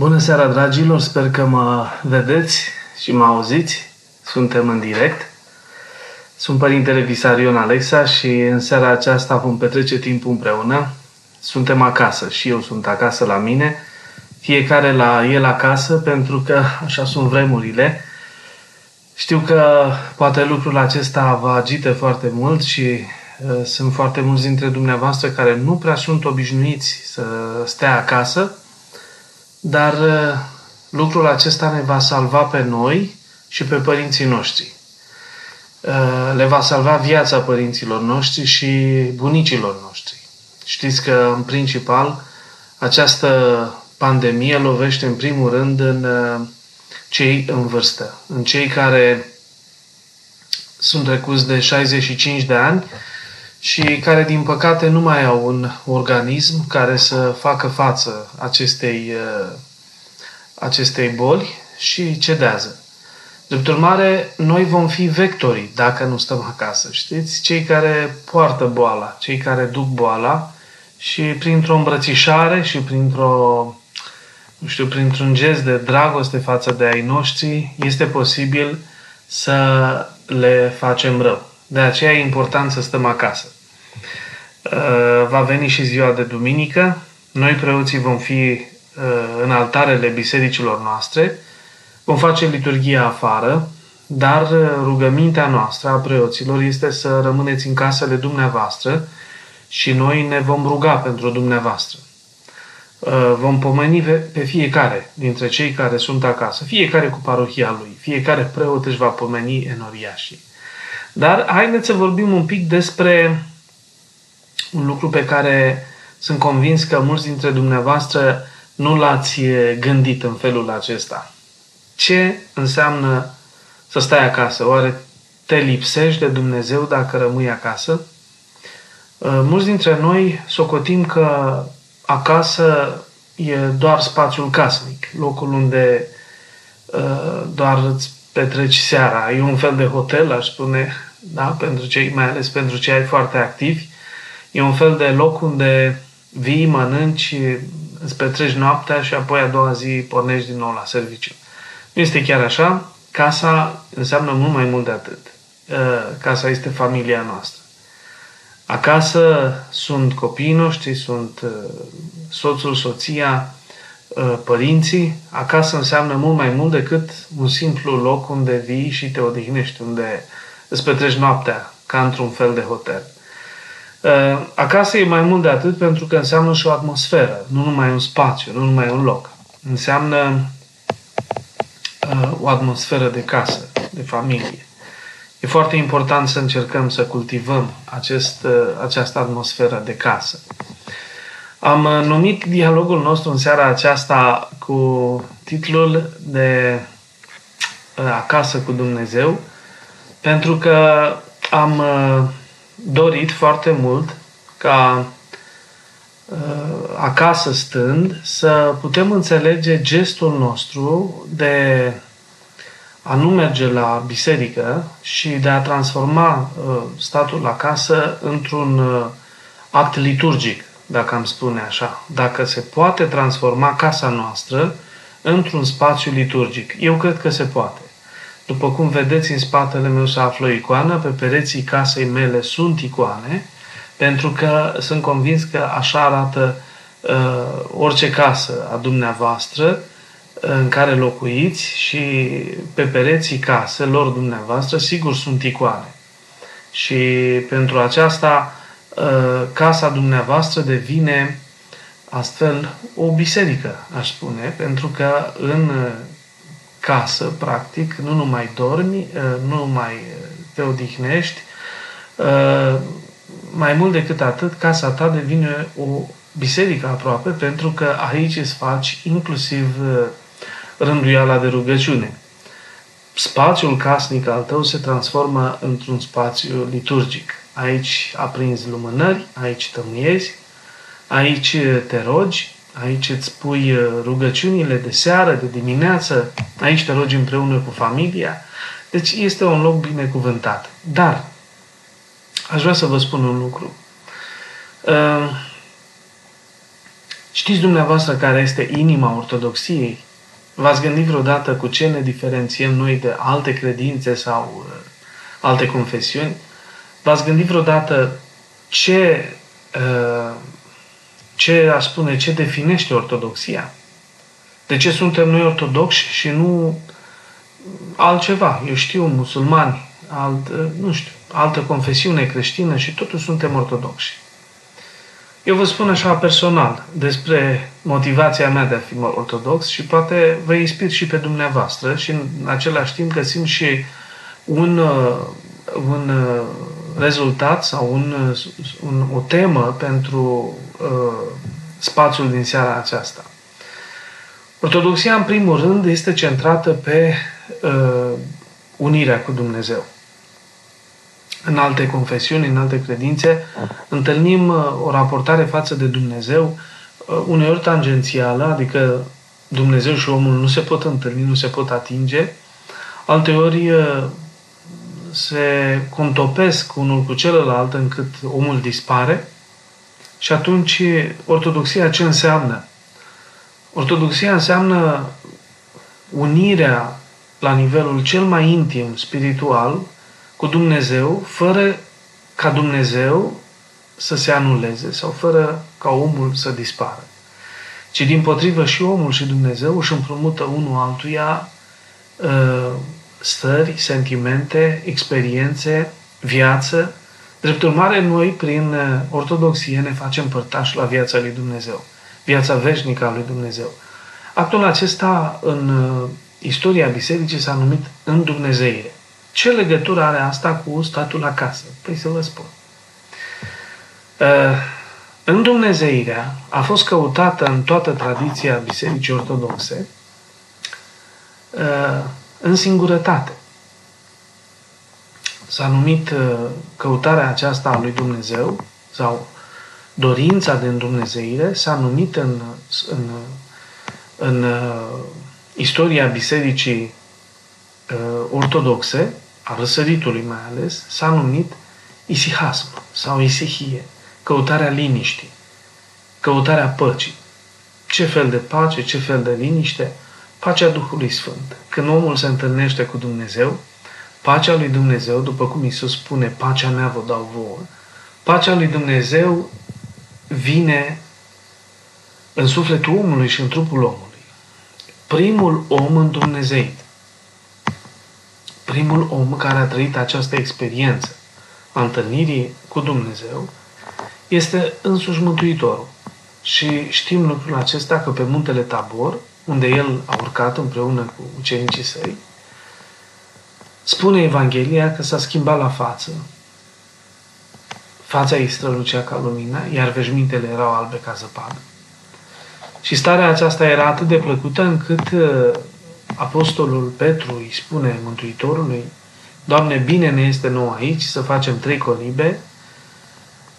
Bună seara, dragilor! Sper că mă vedeți și mă auziți. Suntem în direct. Sunt Părintele Visarion Alexa și în seara aceasta vom petrece timpul împreună. Suntem acasă și eu sunt acasă la mine, fiecare la el acasă, pentru că așa sunt vremurile. Știu că poate lucrul acesta vă agite foarte mult și uh, sunt foarte mulți dintre dumneavoastră care nu prea sunt obișnuiți să stea acasă, dar uh, lucrul acesta ne va salva pe noi și pe părinții noștri. Uh, le va salva viața părinților noștri și bunicilor noștri. Știți că, în principal, această pandemie lovește în primul rând în uh, cei în vârstă, în cei care sunt recuzi de 65 de ani și care, din păcate, nu mai au un organism care să facă față acestei, uh, acestei boli și cedează. Drept urmare, noi vom fi vectorii dacă nu stăm acasă, știți? Cei care poartă boala, cei care duc boala și printr-o îmbrățișare și printr-o, nu știu, printr-un gest de dragoste față de ai noștri, este posibil să le facem rău. De aceea e important să stăm acasă. Uh, va veni și ziua de duminică. Noi, preoții, vom fi uh, în altarele bisericilor noastre. Vom face liturghia afară, dar uh, rugămintea noastră a preoților este să rămâneți în casele dumneavoastră și noi ne vom ruga pentru dumneavoastră. Vom pomeni pe fiecare dintre cei care sunt acasă, fiecare cu parohia lui, fiecare preot își va pomeni enoriașii. Dar haideți să vorbim un pic despre un lucru pe care sunt convins că mulți dintre dumneavoastră nu l-ați gândit în felul acesta. Ce înseamnă să stai acasă? Oare te lipsești de Dumnezeu dacă rămâi acasă? Uh, mulți dintre noi socotim că acasă e doar spațiul casnic, locul unde uh, doar îți petreci seara. E un fel de hotel, aș spune, da? pentru cei, mai ales pentru cei foarte activi. E un fel de loc unde vii, mănânci, îți petreci noaptea și apoi a doua zi pornești din nou la serviciu. Nu este chiar așa. Casa înseamnă mult mai mult de atât. Uh, casa este familia noastră. Acasă sunt copiii noștri, sunt uh, soțul, soția, uh, părinții. Acasă înseamnă mult mai mult decât un simplu loc unde vii și te odihnești, unde îți petreci noaptea, ca într-un fel de hotel. Uh, acasă e mai mult de atât pentru că înseamnă și o atmosferă, nu numai un spațiu, nu numai un loc. Înseamnă uh, o atmosferă de casă, de familie. E foarte important să încercăm să cultivăm acest, uh, această atmosferă de casă. Am numit dialogul nostru în seara aceasta cu titlul de Acasă cu Dumnezeu, pentru că am dorit foarte mult ca uh, acasă stând să putem înțelege gestul nostru de a nu merge la biserică și de a transforma uh, statul acasă într-un uh, act liturgic, dacă am spune așa. Dacă se poate transforma casa noastră într-un spațiu liturgic. Eu cred că se poate. După cum vedeți, în spatele meu se află o icoană, pe pereții casei mele sunt icoane, pentru că sunt convins că așa arată uh, orice casă a dumneavoastră uh, în care locuiți și pe pereții caselor dumneavoastră, sigur, sunt icoane. Și pentru aceasta, uh, casa dumneavoastră devine astfel o biserică, aș spune, pentru că în casă, practic, nu numai dormi, uh, nu numai uh, te odihnești, uh, mai mult decât atât, casa ta devine o biserică aproape, pentru că aici îți faci inclusiv rânduiala de rugăciune. Spațiul casnic al tău se transformă într-un spațiu liturgic. Aici aprinzi lumânări, aici tămâiezi, aici te rogi, Aici îți pui uh, rugăciunile de seară, de dimineață, aici te rogi împreună cu familia. Deci este un loc binecuvântat. Dar, aș vrea să vă spun un lucru. Uh, Știți dumneavoastră care este inima ortodoxiei? V-ați gândit vreodată cu ce ne diferențiem noi de alte credințe sau uh, alte confesiuni? V-ați gândit vreodată ce, uh, ce aș spune, ce definește ortodoxia? De ce suntem noi ortodoxi și nu altceva? Eu știu, musulmani, alt, uh, nu știu, altă confesiune creștină și totuși suntem ortodoxi. Eu vă spun așa personal despre motivația mea de a fi ortodox și poate vă inspir și pe dumneavoastră și în același timp găsim și un, uh, un uh, rezultat sau un, un, o temă pentru uh, spațiul din seara aceasta. Ortodoxia, în primul rând, este centrată pe uh, unirea cu Dumnezeu în alte confesiuni, în alte credințe, întâlnim uh, o raportare față de Dumnezeu, uh, uneori tangențială, adică Dumnezeu și omul nu se pot întâlni, nu se pot atinge, alteori uh, se contopesc unul cu celălalt încât omul dispare și atunci ortodoxia ce înseamnă? Ortodoxia înseamnă unirea la nivelul cel mai intim, spiritual, cu Dumnezeu fără ca Dumnezeu să se anuleze sau fără ca omul să dispară. Ci din potrivă și omul și Dumnezeu își împrumută unul altuia uh, stări, sentimente, experiențe, viață. Drept urmare, noi, prin uh, ortodoxie, ne facem părtași la viața lui Dumnezeu, viața veșnică a lui Dumnezeu. Actul acesta, în uh, istoria bisericii, s-a numit îndumnezeire. Ce legătură are asta cu statul acasă? Păi să vă spun. Uh, în Dumnezeirea a fost căutată în toată tradiția Bisericii Ortodoxe uh, în singurătate. S-a numit uh, căutarea aceasta a lui Dumnezeu sau dorința de îndumnezeire s-a numit în, în, în istoria Bisericii ortodoxe a răsăritului mai ales, s-a numit isihasm sau isihie, căutarea liniștii, căutarea păcii. Ce fel de pace, ce fel de liniște? Pacea Duhului Sfânt. Când omul se întâlnește cu Dumnezeu, pacea lui Dumnezeu, după cum Iisus spune, pacea mea vă dau vouă, pacea lui Dumnezeu vine în sufletul omului și în trupul omului. Primul om în Dumnezeu primul om care a trăit această experiență a întâlnirii cu Dumnezeu este însuși Mântuitorul. Și știm lucrul acesta că pe muntele Tabor, unde el a urcat împreună cu ucenicii săi, spune Evanghelia că s-a schimbat la față. Fața ei strălucea ca lumina, iar veșmintele erau albe ca zăpadă. Și starea aceasta era atât de plăcută încât Apostolul Petru îi spune Mântuitorului, Doamne, bine ne este nou aici să facem trei colibe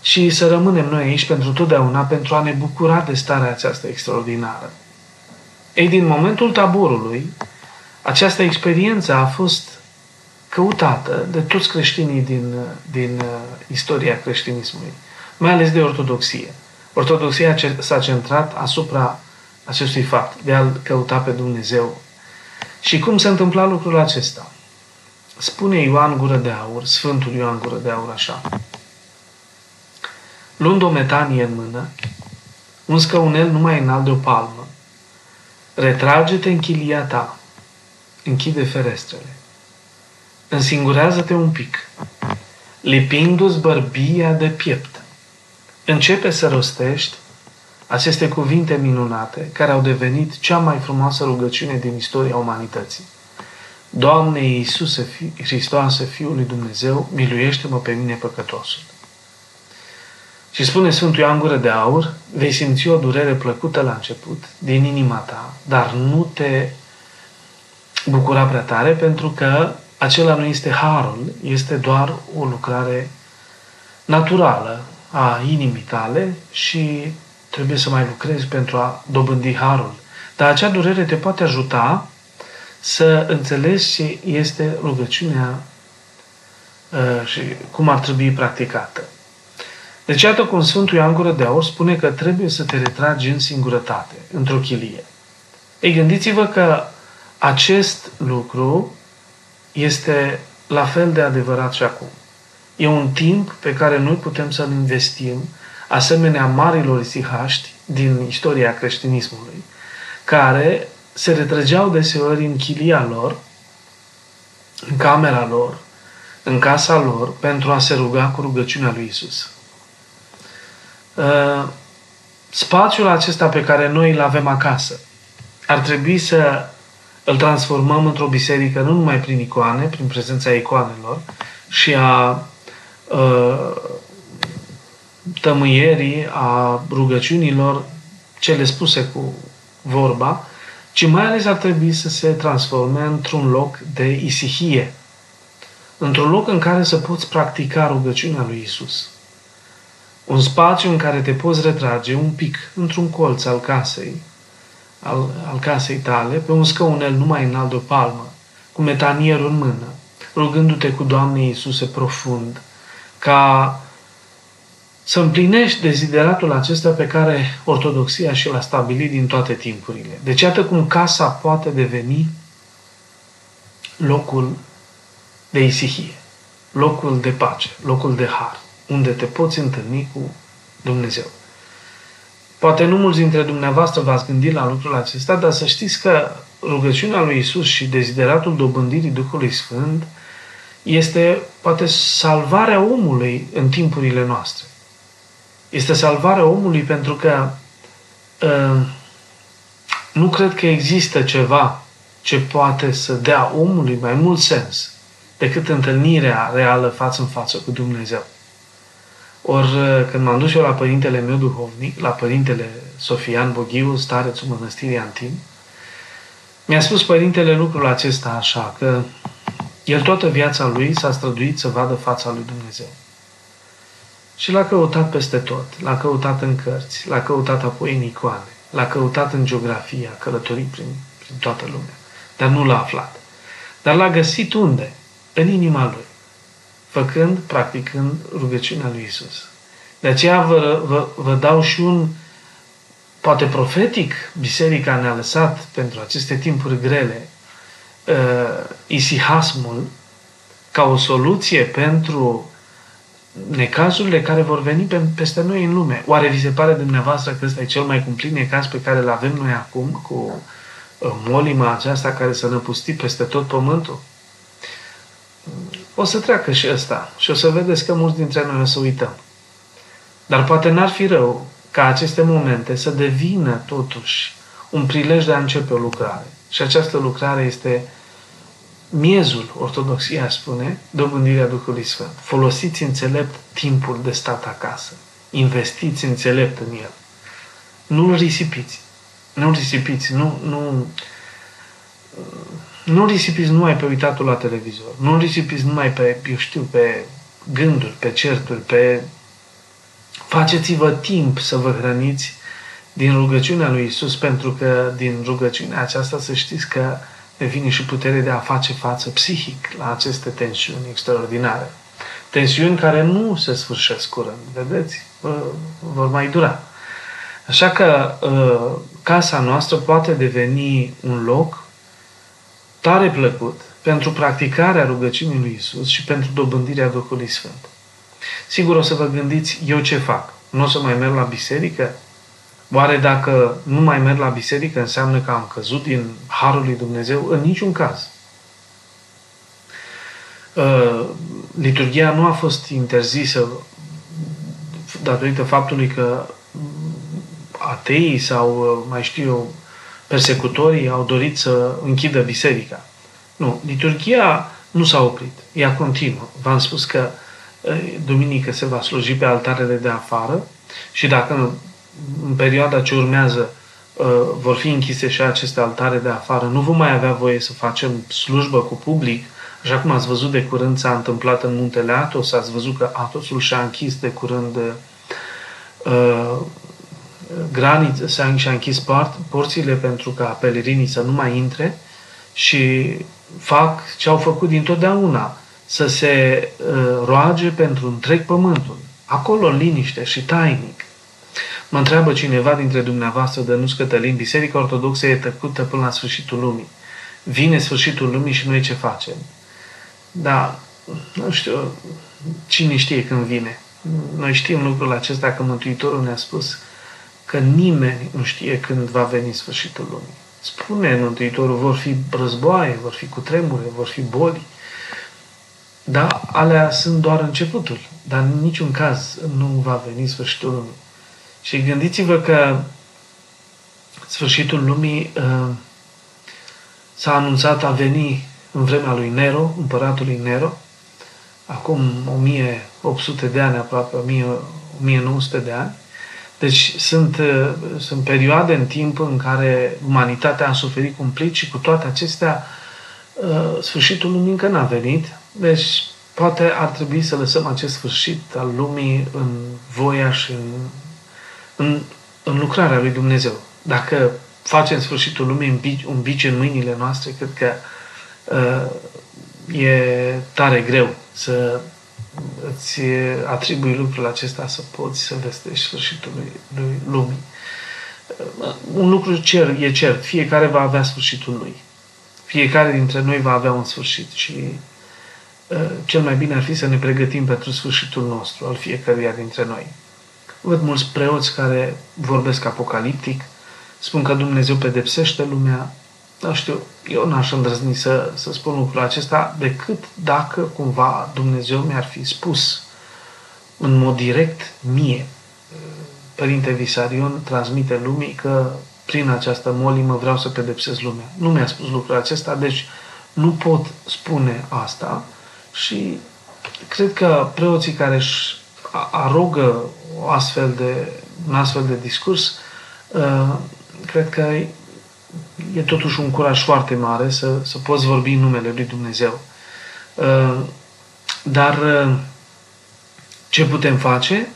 și să rămânem noi aici pentru totdeauna, pentru a ne bucura de starea aceasta extraordinară. Ei, din momentul taborului, această experiență a fost căutată de toți creștinii din, din uh, istoria creștinismului, mai ales de ortodoxie. Ortodoxia s-a centrat asupra acestui fapt, de a-L căuta pe Dumnezeu și cum se întâmpla lucrul acesta? Spune Ioan Gură de Aur, Sfântul Ioan Gură de Aur așa. Luând o metanie în mână, un scăunel numai înalt de o palmă, retrage-te în chilia ta, închide ferestrele, însingurează-te un pic, lipindu-ți bărbia de piept, începe să rostești aceste cuvinte minunate care au devenit cea mai frumoasă rugăciune din istoria umanității. Doamne Iisuse Hristoase, Fiul lui Dumnezeu, miluiește-mă pe mine păcătosul. Și spune Sfântul Ioan Gură de Aur, vei simți o durere plăcută la început, din inima ta, dar nu te bucura prea tare, pentru că acela nu este harul, este doar o lucrare naturală a inimii tale și trebuie să mai lucrezi pentru a dobândi harul. Dar acea durere te poate ajuta să înțelegi ce este rugăciunea uh, și cum ar trebui practicată. Deci iată cum Sfântul Ioan Gură de Aur spune că trebuie să te retragi în singurătate, într-o chilie. Ei, gândiți-vă că acest lucru este la fel de adevărat și acum. E un timp pe care noi putem să-l investim asemenea marilor isihaști din istoria creștinismului, care se retrăgeau deseori în chilia lor, în camera lor, în casa lor, pentru a se ruga cu rugăciunea lui Isus. Uh, spațiul acesta pe care noi îl avem acasă ar trebui să îl transformăm într-o biserică nu numai prin icoane, prin prezența icoanelor și a uh, tămâierii, a rugăciunilor, cele spuse cu vorba, ci mai ales ar trebui să se transforme într-un loc de isihie, într-un loc în care să poți practica rugăciunea lui Isus. Un spațiu în care te poți retrage un pic într-un colț al casei, al, al casei tale, pe un scaunel numai înalt de o palmă, cu metanierul în mână, rugându-te cu Doamne Iisuse profund, ca să împlinești dezideratul acesta pe care Ortodoxia și l-a stabilit din toate timpurile. Deci iată cum casa poate deveni locul de isihie, locul de pace, locul de har, unde te poți întâlni cu Dumnezeu. Poate nu mulți dintre dumneavoastră v-ați gândit la lucrul acesta, dar să știți că rugăciunea lui Isus și dezideratul dobândirii Duhului Sfânt este poate salvarea omului în timpurile noastre. Este salvarea omului pentru că uh, nu cred că există ceva ce poate să dea omului mai mult sens decât întâlnirea reală față în față cu Dumnezeu. Ori când m-am dus eu la părintele meu duhovnic, la părintele Sofian Boghiu, starețul mănăstirii Antin, mi-a spus părintele lucrul acesta așa, că el toată viața lui s-a străduit să vadă fața lui Dumnezeu. Și l-a căutat peste tot, l-a căutat în cărți, l-a căutat apoi în icoane, l-a căutat în geografie, a călătorit prin, prin toată lumea, dar nu l-a aflat. Dar l-a găsit unde? În inima lui făcând, practicând rugăciunea lui Isus. De aceea vă, vă, vă dau și un, poate profetic, biserica ne-a lăsat pentru aceste timpuri grele, uh, isihasmul ca o soluție pentru necazurile care vor veni pe, peste noi în lume. Oare vi se pare dumneavoastră că ăsta e cel mai cumplit necaz pe care îl avem noi acum cu uh, molima aceasta care să năpusti peste tot pământul? O să treacă și ăsta și o să vedeți că mulți dintre noi o să uităm. Dar poate n-ar fi rău ca aceste momente să devină totuși un prilej de a începe o lucrare. Și această lucrare este miezul, ortodoxia spune, dobândirea Duhului Sfânt. Folosiți înțelept timpul de stat acasă. Investiți înțelept în el. Nu-l risipiți. Nu-l risipiți. Nu, nu, nu risipiți numai pe uitatul la televizor, nu risipiți numai pe, eu știu, pe gânduri, pe certuri, pe... Faceți-vă timp să vă hrăniți din rugăciunea lui Isus, pentru că din rugăciunea aceasta să știți că devine și putere de a face față psihic la aceste tensiuni extraordinare. Tensiuni care nu se sfârșesc curând, vedeți? Vor mai dura. Așa că ă, casa noastră poate deveni un loc tare plăcut pentru practicarea rugăciunii lui Isus și pentru dobândirea Duhului Sfânt. Sigur o să vă gândiți, eu ce fac? Nu o să mai merg la biserică? Oare dacă nu mai merg la biserică înseamnă că am căzut din Harul lui Dumnezeu? În niciun caz. Uh, liturgia nu a fost interzisă datorită faptului că ateii sau, uh, mai știu eu, persecutorii au dorit să închidă biserica. Nu, liturgia nu s-a oprit, ea continuă. V-am spus că duminică se va sluji pe altarele de afară și dacă în perioada ce urmează vor fi închise și aceste altare de afară, nu vom mai avea voie să facem slujbă cu public, așa cum ați văzut de curând s-a întâmplat în muntele Atos, ați văzut că Atosul și-a închis de curând uh, granițe, și-a închis port, porțile pentru ca pelerinii să nu mai intre și fac ce au făcut dintotdeauna, să se uh, roage pentru întreg pământul. acolo în liniște și tainic. Mă întreabă cineva dintre dumneavoastră, Dănuț Cătălin, Biserica Ortodoxă e tăcută până la sfârșitul lumii. Vine sfârșitul lumii și noi ce facem? Da, nu știu, cine știe când vine. Noi știm lucrul acesta că Mântuitorul ne-a spus că nimeni nu știe când va veni sfârșitul lumii. Spune Mântuitorul, vor fi războaie, vor fi cutremure, vor fi boli. Da, alea sunt doar începutul, dar în niciun caz nu va veni sfârșitul lumii. Și gândiți-vă că sfârșitul lumii uh, s-a anunțat a veni în vremea lui Nero, împăratului Nero, acum 1800 de ani, aproape 1900 de ani. Deci sunt, uh, sunt perioade în timp în care umanitatea a suferit cumplit și cu toate acestea uh, sfârșitul lumii încă n-a venit. Deci poate ar trebui să lăsăm acest sfârșit al lumii în voia și în, în, în lucrarea lui Dumnezeu. Dacă facem sfârșitul lumii un bici, un bici în mâinile noastre, cred că uh, e tare greu să îți atribui lucrul acesta să poți să vestești sfârșitul lui, lui lumii. Uh, un lucru cer, e cert, fiecare va avea sfârșitul lui. Fiecare dintre noi va avea un sfârșit și uh, cel mai bine ar fi să ne pregătim pentru sfârșitul nostru, al fiecăruia dintre noi. Văd mulți preoți care vorbesc apocaliptic, spun că Dumnezeu pedepsește lumea. Nu știu, eu n-aș îndrăzni să, să spun lucrul acesta decât dacă cumva Dumnezeu mi-ar fi spus în mod direct mie. Părinte Visarion transmite lumii că prin această molimă vreau să pedepsesc lumea. Nu mi-a spus lucrul acesta, deci nu pot spune asta și cred că preoții care își arogă o astfel de, un astfel de discurs uh, cred că e totuși un curaj foarte mare să, să poți vorbi în numele lui Dumnezeu. Uh, dar uh, ce putem face?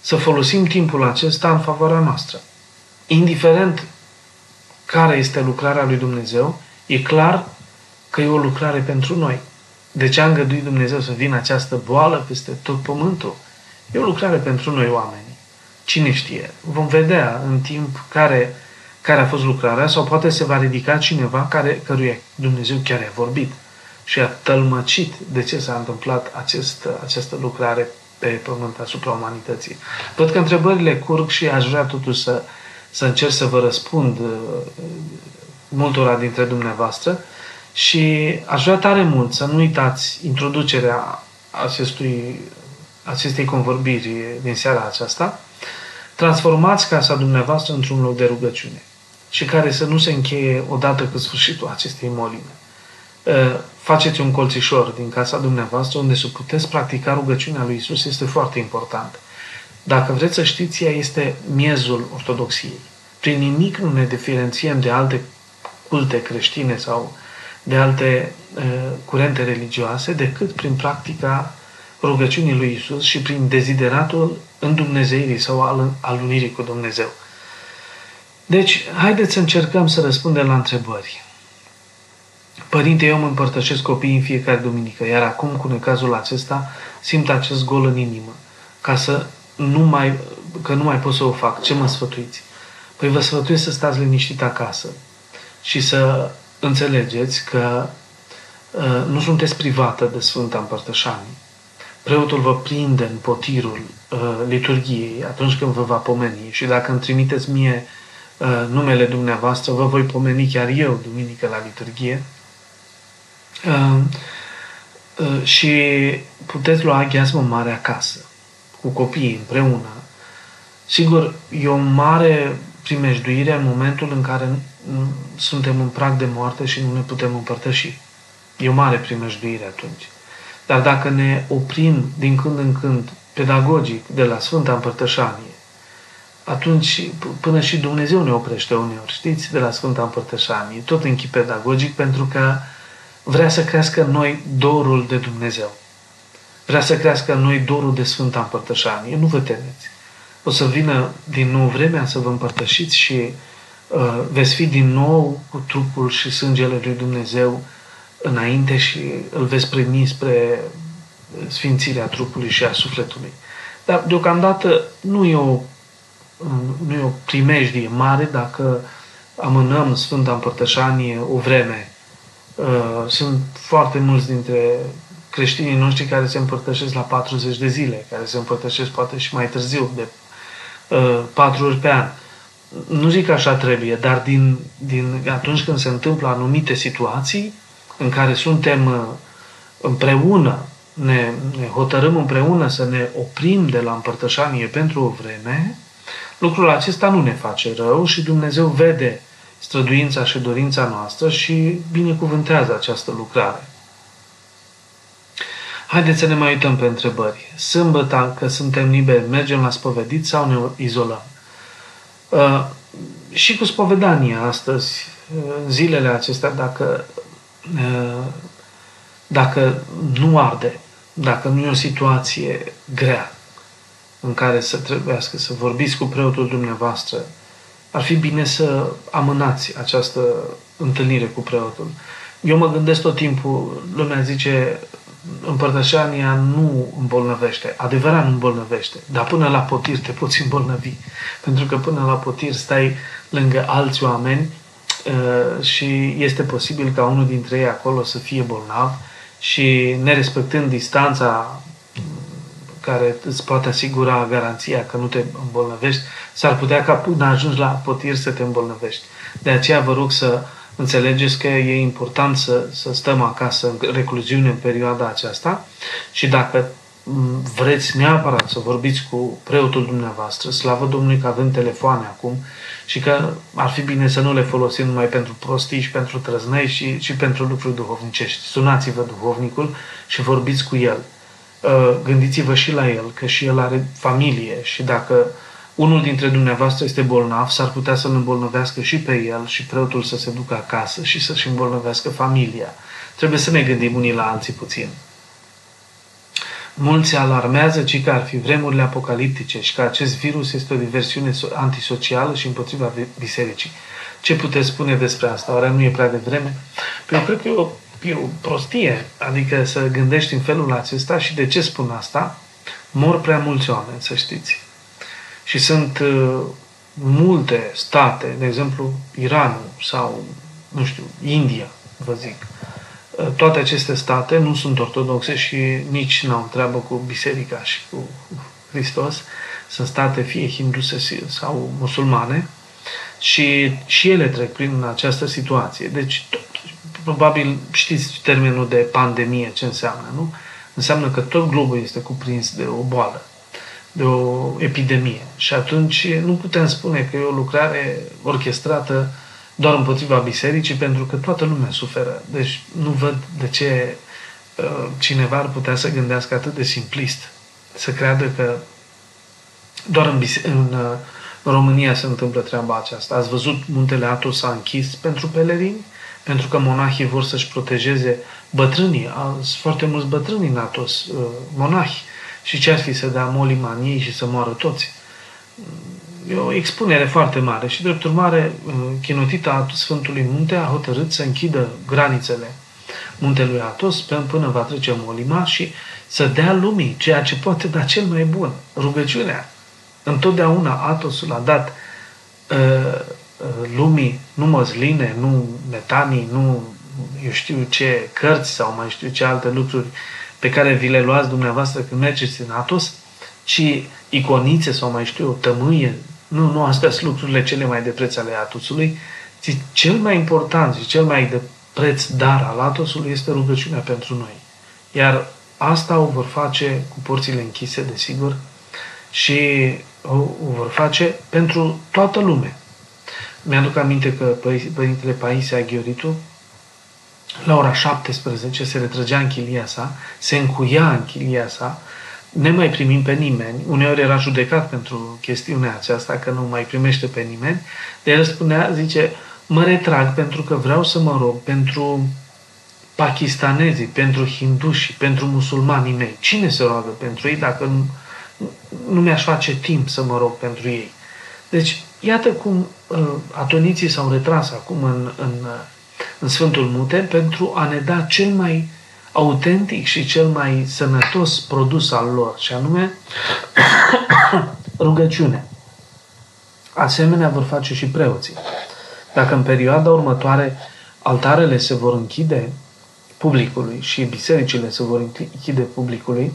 Să folosim timpul acesta în favoarea noastră. Indiferent care este lucrarea lui Dumnezeu, e clar că e o lucrare pentru noi. De ce a îngăduit Dumnezeu să vină această boală peste tot pământul? E o lucrare pentru noi oameni. Cine știe? Vom vedea în timp care care a fost lucrarea sau poate se va ridica cineva care, căruia Dumnezeu chiar a vorbit și a tălmăcit de ce s-a întâmplat acest, această lucrare pe pământ asupra umanității. Văd că întrebările curg și aș vrea totuși să, să încerc să vă răspund uh, multora dintre dumneavoastră și aș vrea tare mult să nu uitați introducerea acestui, acestei convorbiri din seara aceasta. Transformați casa dumneavoastră într-un loc de rugăciune și care să nu se încheie odată cu sfârșitul acestei molime. Ă, faceți un colțișor din casa dumneavoastră unde să puteți practica rugăciunea lui Isus este foarte important. Dacă vreți să știți, ea este miezul ortodoxiei. Prin nimic nu ne diferențiem de alte culte creștine sau de alte uh, curente religioase decât prin practica rugăciunii lui Isus și prin dezideratul îndumnezeirii sau al, al unirii cu Dumnezeu. Deci, haideți să încercăm să răspundem la întrebări. Părinte, eu mă împărtășesc copiii în fiecare duminică, iar acum, cu necazul acesta, simt acest gol în inimă, ca să nu mai, că nu mai pot să o fac. Ce mă sfătuiți? Păi vă sfătuiesc să stați liniștit acasă și să înțelegeți că uh, nu sunteți privată de Sfânta Împărtășanie. Preotul vă prinde în potirul uh, liturgiei atunci când vă va pomeni și dacă îmi trimiteți mie Uh, numele dumneavoastră, vă voi pomeni chiar eu duminică la liturghie. Uh, uh, și puteți lua aghiazmă mare acasă, cu copiii împreună. Sigur, e o mare primejduire în momentul în care suntem în prag de moarte și nu ne putem împărtăși. E o mare primejduire atunci. Dar dacă ne oprim din când în când pedagogic de la Sfânta Împărtășanie atunci până și Dumnezeu ne oprește uneori, știți, de la Sfânta Împărtășanie, tot în chip pedagogic, pentru că vrea să crească în noi dorul de Dumnezeu. Vrea să crească în noi dorul de Sfânta Împărtășanie. Nu vă temeți. O să vină din nou vremea să vă împărtășiți și uh, veți fi din nou cu trupul și sângele lui Dumnezeu înainte și îl veți primi spre sfințirea trupului și a sufletului. Dar deocamdată nu e o, nu e o primejdie mare dacă amânăm Sfânta Împărtășanie o vreme. Uh, sunt foarte mulți dintre creștinii noștri care se împărtășesc la 40 de zile, care se împărtășesc poate și mai târziu, de uh, 4 ori pe an. Nu zic că așa trebuie, dar din, din atunci când se întâmplă anumite situații în care suntem uh, împreună, ne, ne hotărâm împreună să ne oprim de la împărtășanie pentru o vreme, lucrul acesta nu ne face rău și Dumnezeu vede străduința și dorința noastră și binecuvântează această lucrare. Haideți să ne mai uităm pe întrebări. Sâmbătă, că suntem liberi, mergem la spovedit sau ne izolăm? Uh, și cu spovedania astăzi, uh, zilele acestea, dacă, uh, dacă nu arde, dacă nu e o situație grea în care să trebuiască să vorbiți cu preotul dumneavoastră, ar fi bine să amânați această întâlnire cu preotul. Eu mă gândesc tot timpul, lumea zice, împărtășania nu îmbolnăvește. Adevărat nu îmbolnăvește, dar până la potir te poți îmbolnăvi. Pentru că până la potir stai lângă alți oameni uh, și este posibil ca unul dintre ei acolo să fie bolnav și nerespectând distanța care îți poate asigura garanția că nu te îmbolnăvești, s-ar putea ca până ajungi la potir să te îmbolnăvești. De aceea vă rog să înțelegeți că e important să, să stăm acasă în recluziune în perioada aceasta și dacă vreți neapărat să vorbiți cu preotul dumneavoastră, slavă Domnului că avem telefoane acum și că ar fi bine să nu le folosim numai pentru prostii și pentru trăznăi și, și pentru lucruri duhovnicești. Sunați-vă duhovnicul și vorbiți cu el. Uh, gândiți-vă și la el, că și el are familie și dacă unul dintre dumneavoastră este bolnav, s-ar putea să-l îmbolnăvească și pe el și preotul să se ducă acasă și să-și îmbolnăvească familia. Trebuie să ne gândim unii la alții puțin. Mulți alarmează ci că ar fi vremurile apocaliptice și că acest virus este o diversiune antisocială și împotriva bisericii. Ce puteți spune despre asta? Oare nu e prea devreme? Păi eu cred că e o, e o prostie, adică să gândești în felul acesta și de ce spun asta? Mor prea mulți oameni, să știți. Și sunt uh, multe state, de exemplu Iranul sau, nu știu, India, vă zic. Uh, toate aceste state nu sunt ortodoxe și nici n-au treabă cu biserica și cu Hristos. Sunt state fie hinduse sau musulmane și, și ele trec prin această situație. Deci, tot, probabil știți termenul de pandemie, ce înseamnă, nu? Înseamnă că tot globul este cuprins de o boală de o epidemie. Și atunci nu putem spune că e o lucrare orchestrată doar împotriva bisericii, pentru că toată lumea suferă. Deci nu văd de ce uh, cineva ar putea să gândească atât de simplist, să creadă că doar în, bise- în, uh, în România se întâmplă treaba aceasta. Ați văzut muntele Atos s-a închis pentru pelerini, pentru că monahii vor să-și protejeze bătrânii. Sunt foarte mulți bătrâni în Atos, uh, monahi și ce ar fi să dea molima în ei și să moară toți? E o expunere foarte mare și, drept urmare, chinotita Sfântului Munte a hotărât să închidă granițele muntelui Atos până va trece molima și să dea lumii ceea ce poate da cel mai bun, rugăciunea. Întotdeauna Atosul a dat uh, lumii nu măsline, nu metanii, nu eu știu ce cărți sau mai știu ce alte lucruri pe care vi le luați dumneavoastră când mergeți în Atos, ci iconițe sau mai știu, o tămâie. Nu, nu astea sunt lucrurile cele mai de preț ale Atosului, ci cel mai important și cel mai de preț dar al Atosului este rugăciunea pentru noi. Iar asta o vor face cu porțile închise, desigur, și o, o vor face pentru toată lumea. Mi-aduc aminte că Părintele Paisia Ghioritu la ora 17 se retrăgea în chilia sa, se încuia în chilia sa, ne mai primim pe nimeni, uneori era judecat pentru chestiunea aceasta, că nu mai primește pe nimeni, de el spunea, zice, mă retrag pentru că vreau să mă rog pentru pakistanezii, pentru hinduși, pentru musulmanii mei. Cine se roagă pentru ei dacă nu, nu mi-aș face timp să mă rog pentru ei? Deci, iată cum uh, atoniții s-au retras acum în, în uh, în Sfântul Mute pentru a ne da cel mai autentic și cel mai sănătos produs al lor, și anume rugăciune. Asemenea vor face și preoții. Dacă în perioada următoare altarele se vor închide publicului și bisericile se vor închide publicului,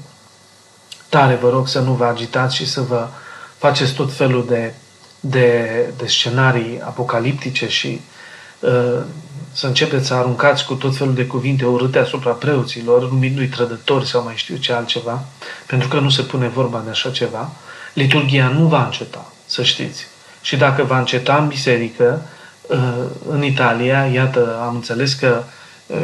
tare vă rog să nu vă agitați și să vă faceți tot felul de, de, de scenarii apocaliptice și uh, să începeți să aruncați cu tot felul de cuvinte urâte asupra preoților, numindu-i trădători sau mai știu ce altceva, pentru că nu se pune vorba de așa ceva, liturgia nu va înceta, să știți. Și dacă va înceta în biserică, uh, în Italia, iată, am înțeles că uh,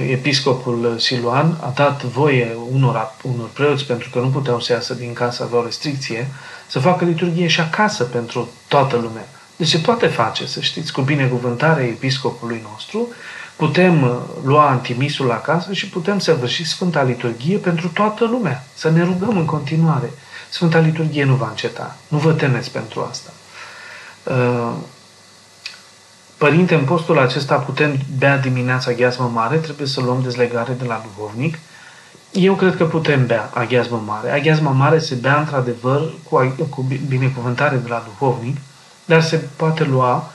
episcopul Siluan a dat voie unor, unor preoți, pentru că nu puteau să iasă din casă, aveau restricție, să facă liturghie și acasă pentru toată lumea. Deci se poate face, să știți, cu binecuvântarea episcopului nostru, putem uh, lua antimisul acasă și putem săvârși Sfânta Liturghie pentru toată lumea. Să ne rugăm în continuare. Sfânta Liturghie nu va înceta. Nu vă temeți pentru asta. Uh, Părinte, în postul acesta putem bea dimineața gheazmă mare, trebuie să luăm dezlegare de la duhovnic. Eu cred că putem bea aghiazmă mare. Aghiazma mare se bea într-adevăr cu, cu binecuvântare de la duhovnic, dar se poate lua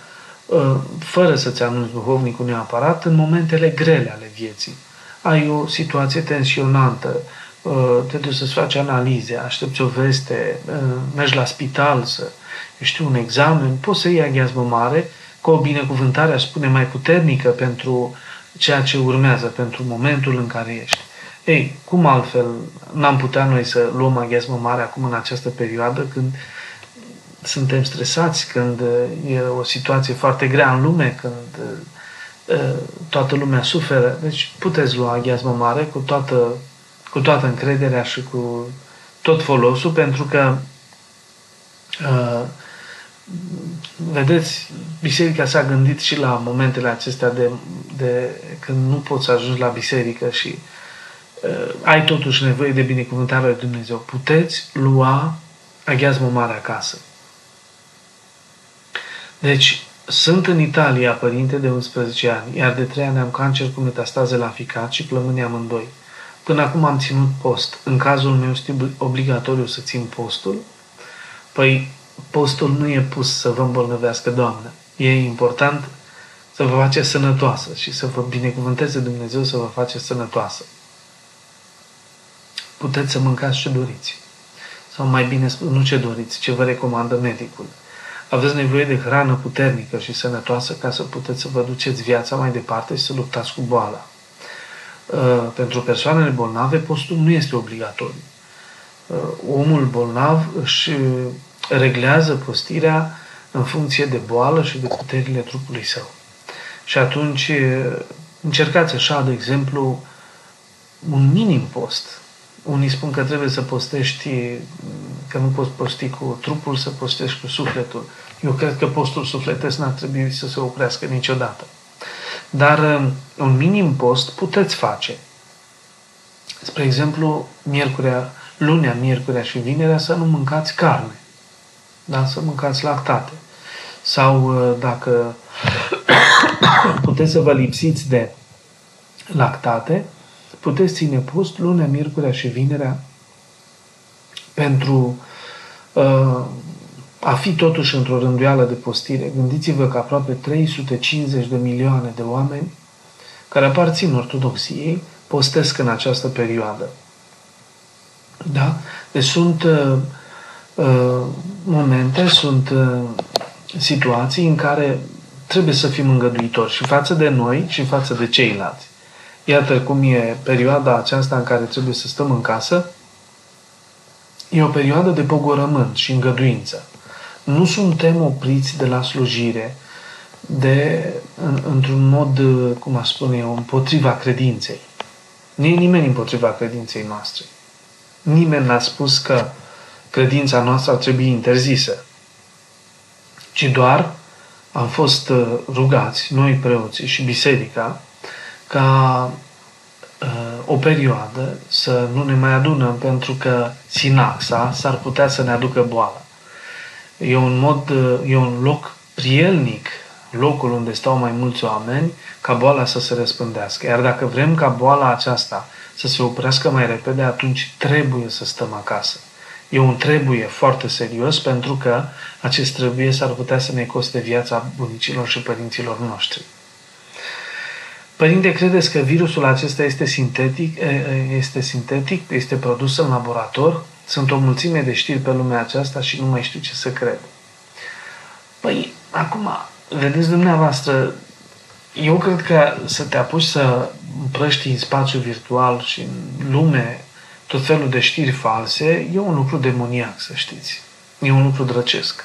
uh, fără să-ți anunți duhovnicul neapărat în momentele grele ale vieții. Ai o situație tensionantă, uh, te duci să-ți faci analize, aștepți o veste, uh, mergi la spital să știu, un examen, poți să iei aghiazmă mare cu o binecuvântare, aș spune, mai puternică pentru ceea ce urmează, pentru momentul în care ești. Ei, cum altfel n-am putea noi să luăm aghiazmă mare acum în această perioadă când suntem stresați, când e o situație foarte grea în lume, când toată lumea suferă. Deci puteți lua aghiazmă mare cu toată, cu toată încrederea și cu tot folosul, pentru că uh, vedeți, biserica s-a gândit și la momentele acestea de, de când nu poți să ajungi la biserică și uh, ai totuși nevoie de binecuvântarea lui Dumnezeu. Puteți lua aghiazmă mare acasă. Deci, sunt în Italia părinte de 11 ani, iar de 3 ani am cancer cu metastaze la ficat și plămâni amândoi. Până acum am ținut post. În cazul meu este obligatoriu să țin postul? Păi, postul nu e pus să vă îmbolnăvească, Doamne. E important să vă faceți sănătoasă și să vă binecuvânteze Dumnezeu să vă faceți sănătoasă. Puteți să mâncați ce doriți. Sau mai bine spus, nu ce doriți, ce vă recomandă medicul. Aveți nevoie de hrană puternică și sănătoasă ca să puteți să vă duceți viața mai departe și să luptați cu boala. Uh, pentru persoanele bolnave, postul nu este obligatoriu. Uh, omul bolnav își reglează postirea în funcție de boală și de puterile trupului său. Și atunci încercați așa, de exemplu, un minim post. Unii spun că trebuie să postești, că nu poți posti cu trupul, să postești cu sufletul. Eu cred că postul sufletesc n-ar trebui să se oprească niciodată. Dar un minim post puteți face. Spre exemplu, miercurea, lunea, miercurea și vinerea să nu mâncați carne da? să mâncați lactate. Sau uh, dacă puteți să vă lipsiți de lactate, puteți ține post lunea, miercurea și vinerea pentru uh, a fi totuși într-o rânduială de postire. Gândiți-vă că aproape 350 de milioane de oameni care aparțin ortodoxiei postesc în această perioadă. Da? Deci sunt uh, Uh, momente, sunt uh, situații în care trebuie să fim îngăduitori și față de noi și față de ceilalți. Iată cum e perioada aceasta în care trebuie să stăm în casă. E o perioadă de pogorământ și îngăduință. Nu suntem opriți de la slujire de, în, într-un mod, uh, cum aș spune eu, împotriva credinței. Nu e nimeni împotriva credinței noastre. Nimeni n-a spus că credința noastră ar trebui interzisă, ci doar am fost uh, rugați, noi preoții și biserica, ca uh, o perioadă să nu ne mai adunăm pentru că sinaxa s-ar putea să ne aducă boală. E un mod, uh, e un loc prielnic locul unde stau mai mulți oameni ca boala să se răspândească. Iar dacă vrem ca boala aceasta să se oprească mai repede, atunci trebuie să stăm acasă. E un trebuie foarte serios pentru că acest trebuie s-ar putea să ne coste viața bunicilor și părinților noștri. Părinte, credeți că virusul acesta este sintetic, este sintetic, este produs în laborator? Sunt o mulțime de știri pe lumea aceasta și nu mai știu ce să cred. Păi, acum, vedeți dumneavoastră, eu cred că să te apuci să împrăști în spațiu virtual și în lume tot felul de știri false, e un lucru demoniac, să știți. E un lucru drăcesc.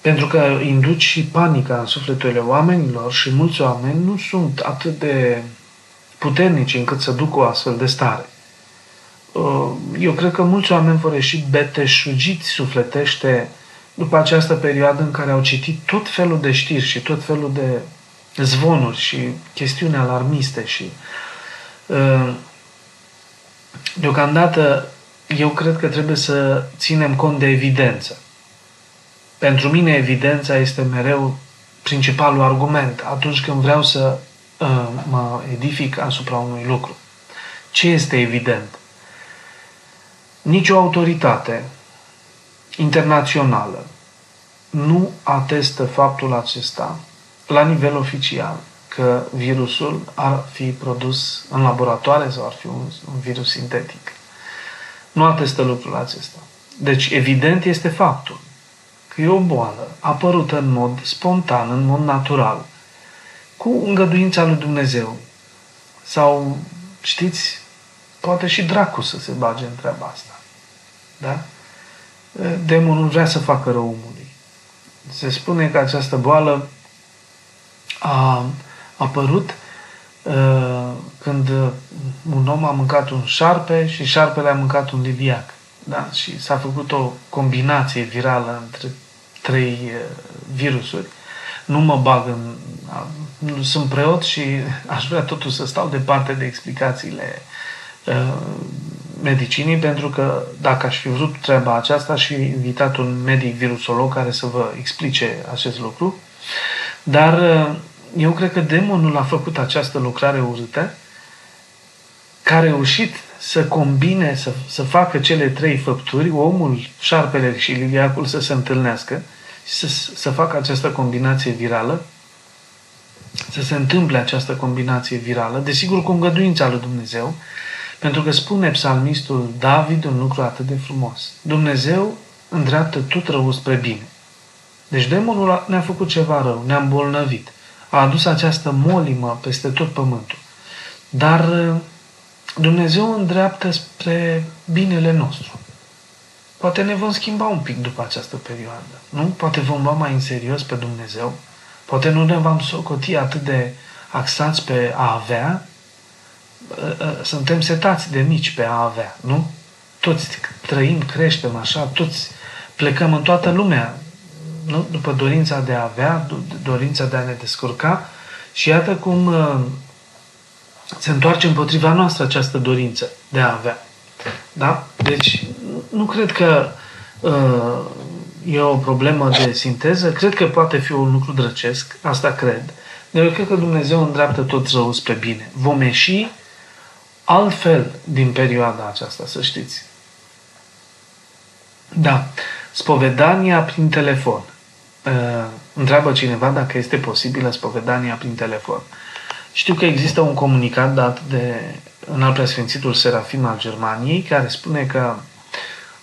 Pentru că induci și panica în sufleturile oamenilor și mulți oameni nu sunt atât de puternici încât să ducă o astfel de stare. Uh, eu cred că mulți oameni vor ieși beteșugiți sufletește după această perioadă în care au citit tot felul de știri și tot felul de zvonuri și chestiuni alarmiste și uh, deocamdată eu cred că trebuie să ținem cont de evidență. Pentru mine evidența este mereu principalul argument atunci când vreau să uh, mă edific asupra unui lucru. Ce este evident? Nicio autoritate internațională nu atestă faptul acesta la nivel oficial că virusul ar fi produs în laboratoare sau ar fi un, un virus sintetic. Nu atestă lucrul acesta. Deci, evident este faptul că e o boală apărută în mod spontan, în mod natural, cu îngăduința lui Dumnezeu. Sau, știți, poate și dracu să se bage în treaba asta. Da? Demonul vrea să facă rău omului. Se spune că această boală a apărut uh, când un om a mâncat un șarpe și șarpele a mâncat un liviac. Da? Și s-a făcut o combinație virală între trei uh, virusuri. Nu mă bag în... Nu sunt preot și aș vrea totuși să stau departe de explicațiile uh, medicinii, pentru că dacă aș fi vrut treaba aceasta, aș fi invitat un medic virusolog care să vă explice acest lucru. Dar uh, eu cred că demonul a făcut această lucrare urâtă, care a reușit să combine, să, să facă cele trei făpturi, omul, șarpele și liliacul să se întâlnească și să, să facă această combinație virală, să se întâmple această combinație virală, desigur cu îngăduința lui Dumnezeu, pentru că spune psalmistul David un lucru atât de frumos. Dumnezeu îndreaptă tot răul spre bine. Deci demonul ne-a făcut ceva rău, ne-a îmbolnăvit. A adus această molimă peste tot pământul. Dar uh, Dumnezeu îndreaptă spre binele nostru. Poate ne vom schimba un pic după această perioadă. Nu? Poate vom lua mai în serios pe Dumnezeu. Poate nu ne vom socoti atât de axați pe a avea. Uh, uh, suntem setați de mici pe a avea, nu? Toți trăim, creștem așa, toți plecăm în toată lumea nu? după dorința de a avea, dorința de a ne descurca și iată cum uh, se întoarce împotriva noastră această dorință de a avea. Da? Deci nu cred că uh, e o problemă de sinteză, cred că poate fi un lucru drăcesc, asta cred. Dar eu cred că Dumnezeu îndreaptă tot răul spre bine. Vom ieși altfel din perioada aceasta, să știți. Da. Spovedania prin telefon. Uh, întreabă cineva dacă este posibilă spovedania prin telefon. Știu că există un comunicat dat de înalt preasfințitul Serafim al Germaniei care spune că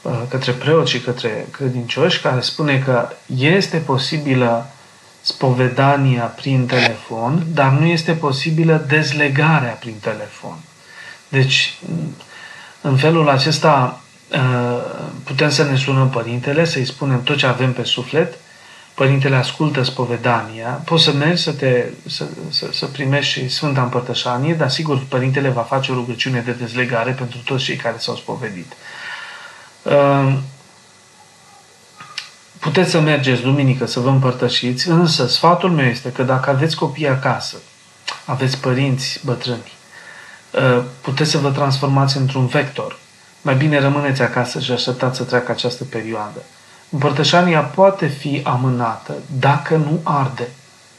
uh, către preoți și către credincioși, care spune că este posibilă spovedania prin telefon, dar nu este posibilă dezlegarea prin telefon. Deci, în felul acesta, uh, putem să ne sunăm părintele, să-i spunem tot ce avem pe suflet Părintele ascultă spovedania, poți să mergi să, te, să, să, să primești Sfânta Împărtășanie, dar sigur Părintele va face o rugăciune de dezlegare pentru toți cei care s-au spovedit. Ehm, puteți să mergeți duminică să vă împărtășiți, însă sfatul meu este că dacă aveți copii acasă, aveți părinți bătrâni, ehm, puteți să vă transformați într-un vector. Mai bine rămâneți acasă și așteptați să treacă această perioadă. Împărtășania poate fi amânată dacă nu arde.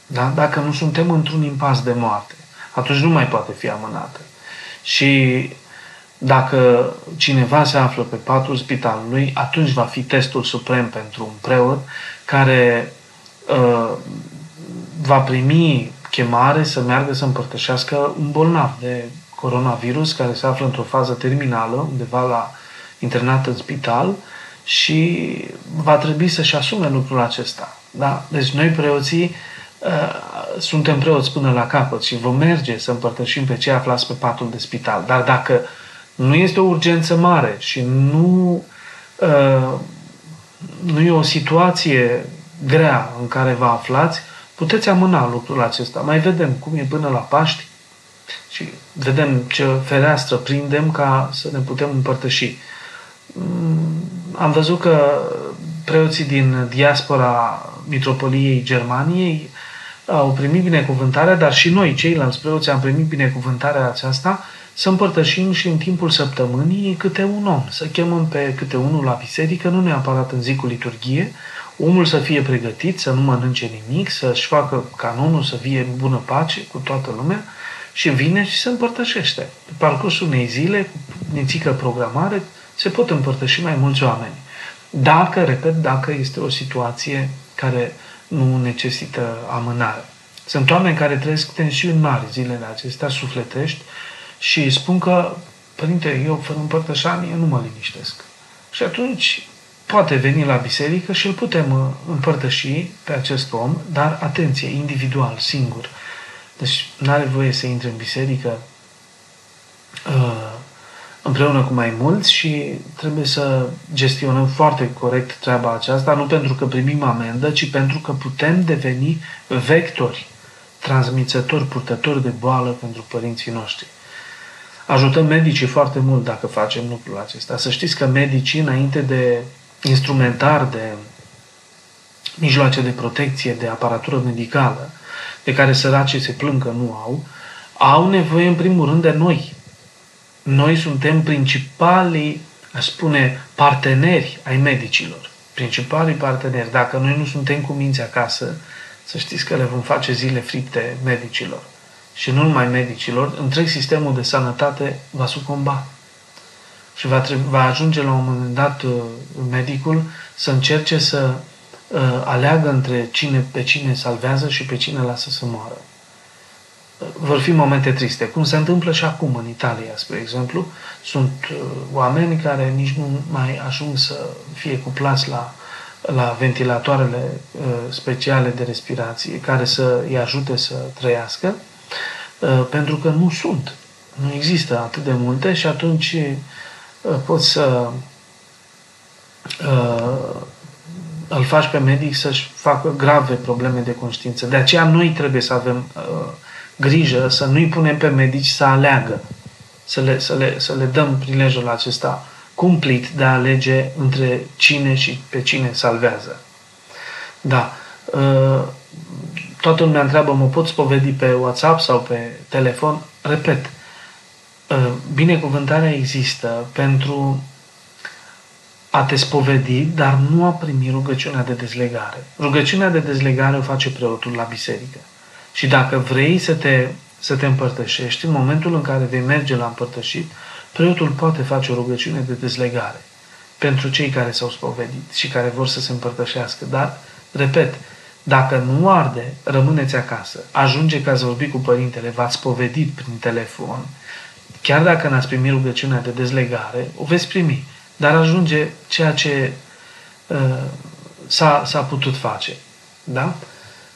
Da? Dacă nu suntem într-un impas de moarte, atunci nu mai poate fi amânată. Și dacă cineva se află pe patul spitalului, atunci va fi testul suprem pentru un preot care uh, va primi chemare să meargă să împărtășească un bolnav de coronavirus care se află într-o fază terminală, undeva la internat în spital și va trebui să-și asume lucrul acesta. Da? Deci noi preoții uh, suntem preoți până la capăt și vom merge să împărtășim pe cei aflați pe patul de spital. Dar dacă nu este o urgență mare și nu, uh, nu e o situație grea în care vă aflați, puteți amâna lucrul acesta. Mai vedem cum e până la Paști și vedem ce fereastră prindem ca să ne putem împărtăși. Mm, am văzut că preoții din diaspora Mitropoliei Germaniei au primit binecuvântarea, dar și noi, ceilalți preoți, am primit binecuvântarea aceasta să împărtășim și în timpul săptămânii câte un om, să chemăm pe câte unul la biserică, nu neapărat în zi cu liturghie, omul să fie pregătit, să nu mănânce nimic, să-și facă canonul, să fie în bună pace cu toată lumea și vine și se împărtășește. Pe parcursul unei zile, cu nițică programare, se pot împărtăși mai mulți oameni. Dacă, repet, dacă este o situație care nu necesită amânare. Sunt oameni care trăiesc tensiuni mari zilele acestea, sufletești, și spun că, părinte, eu fără împărtășanie nu mă liniștesc. Și atunci poate veni la biserică și îl putem uh, împărtăși pe acest om, dar atenție, individual, singur. Deci nu are voie să intre în biserică uh, împreună cu mai mulți și trebuie să gestionăm foarte corect treaba aceasta, nu pentru că primim amendă, ci pentru că putem deveni vectori, transmițători, purtători de boală pentru părinții noștri. Ajutăm medicii foarte mult dacă facem lucrul acesta. Să știți că medicii, înainte de instrumentar, de mijloace de protecție, de aparatură medicală, de care săracii se plâng că nu au, au nevoie în primul rând de noi. Noi suntem principalii, aș spune, parteneri ai medicilor. Principalii parteneri. Dacă noi nu suntem cu minți acasă, să știți că le vom face zile fripte medicilor și nu numai medicilor, întreg sistemul de sănătate va sucomba. Și va, trebui, va ajunge la un moment dat uh, medicul să încerce să uh, aleagă între cine, pe cine salvează și pe cine lasă să moară. Uh, vor fi momente triste, cum se întâmplă și acum în Italia, spre exemplu. Sunt uh, oameni care nici nu mai ajung să fie cuplați la, la ventilatoarele uh, speciale de respirație, care să îi ajute să trăiască Uh, pentru că nu sunt. Nu există atât de multe și atunci uh, poți să uh, îl faci pe medic să-și facă grave probleme de conștiință. De aceea noi trebuie să avem grijă să nu-i punem pe medici să aleagă, să le, să le, să le dăm prilejul acesta cumplit de a alege între cine și pe cine salvează. Da toată lumea întreabă, mă pot spovedi pe WhatsApp sau pe telefon? Repet, ă, binecuvântarea există pentru a te spovedi, dar nu a primi rugăciunea de dezlegare. Rugăciunea de dezlegare o face preotul la biserică. Și dacă vrei să te, să te împărtășești, în momentul în care vei merge la împărtășit, preotul poate face o rugăciune de dezlegare pentru cei care s-au spovedit și care vor să se împărtășească. Dar, repet, dacă nu arde, rămâneți acasă. Ajunge că ați vorbit cu părintele, v-ați povedit prin telefon. Chiar dacă n-ați primit rugăciunea de dezlegare, o veți primi. Dar ajunge ceea ce uh, s-a, s-a putut face. Da?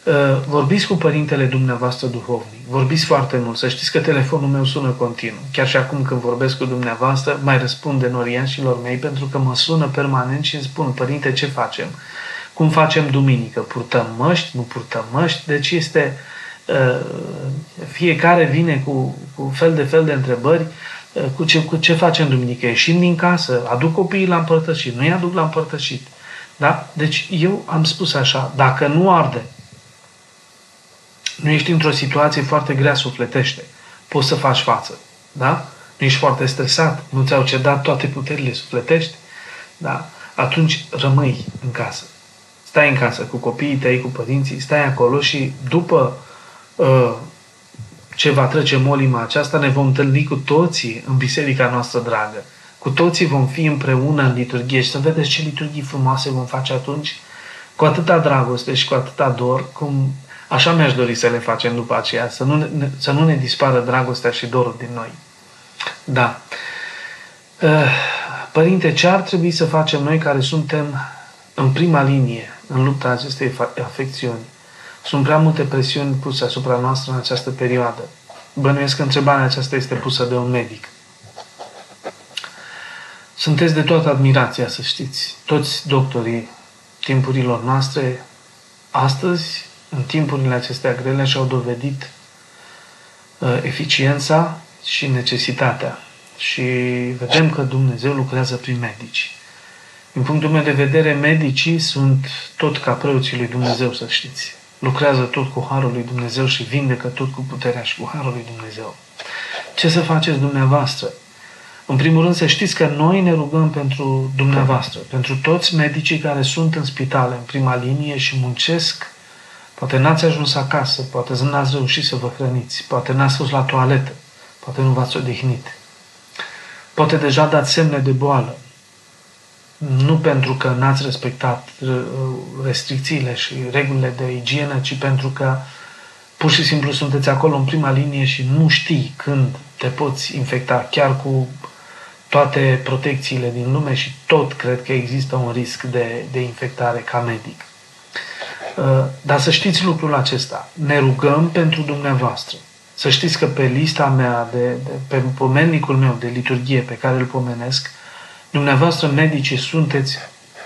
Uh, vorbiți cu părintele dumneavoastră duhovnic. Vorbiți foarte mult. Să știți că telefonul meu sună continuu. Chiar și acum când vorbesc cu dumneavoastră, mai răspund norianșilor mei pentru că mă sună permanent și îmi spun, părinte, ce facem? Cum facem duminică? Purtăm măști? Nu purtăm măști? Deci este... Uh, fiecare vine cu, cu fel de fel de întrebări uh, cu ce, cu ce facem duminică? Ieșim din casă? Aduc copiii la împărtășit? Nu-i aduc la împărtășit? Da? Deci eu am spus așa, dacă nu arde, nu ești într-o situație foarte grea sufletește, poți să faci față. Da? Nu ești foarte stresat, nu ți-au cedat toate puterile sufletești, da? atunci rămâi în casă stai în casă cu copiii tăi, cu părinții, stai acolo și după uh, ce va trece molima aceasta, ne vom întâlni cu toții în biserica noastră dragă. Cu toții vom fi împreună în liturghie și să vedeți ce liturghii frumoase vom face atunci, cu atâta dragoste și cu atâta dor, cum așa mi-aș dori să le facem după aceea, să nu ne, să nu ne dispară dragostea și dorul din noi. Da. Uh, Părinte, ce ar trebui să facem noi care suntem în prima linie în lupta acestei afecțiuni? Sunt prea multe presiuni puse asupra noastră în această perioadă. Bănuiesc că întrebarea aceasta este pusă de un medic. Sunteți de toată admirația, să știți. Toți doctorii timpurilor noastre, astăzi, în timpurile acestea grele, și-au dovedit uh, eficiența și necesitatea. Și vedem că Dumnezeu lucrează prin medici. Din punctul meu de vedere, medicii sunt tot ca preoții lui Dumnezeu, să știți lucrează tot cu Harul lui Dumnezeu și vindecă tot cu puterea și cu Harul lui Dumnezeu. Ce să faceți dumneavoastră? În primul rând să știți că noi ne rugăm pentru dumneavoastră, pentru toți medicii care sunt în spitale, în prima linie și muncesc. Poate n-ați ajuns acasă, poate n-ați reușit să vă hrăniți, poate n-ați fost la toaletă, poate nu v-ați odihnit. Poate deja dați semne de boală, nu pentru că n-ați respectat uh, restricțiile și regulile de igienă, ci pentru că pur și simplu sunteți acolo în prima linie și nu știi când te poți infecta, chiar cu toate protecțiile din lume și tot cred că există un risc de, de infectare ca medic. Uh, dar să știți lucrul acesta. Ne rugăm pentru dumneavoastră. Să știți că pe lista mea, de, de, pe pomenicul meu de liturghie pe care îl pomenesc, Dumneavoastră, medicii, sunteți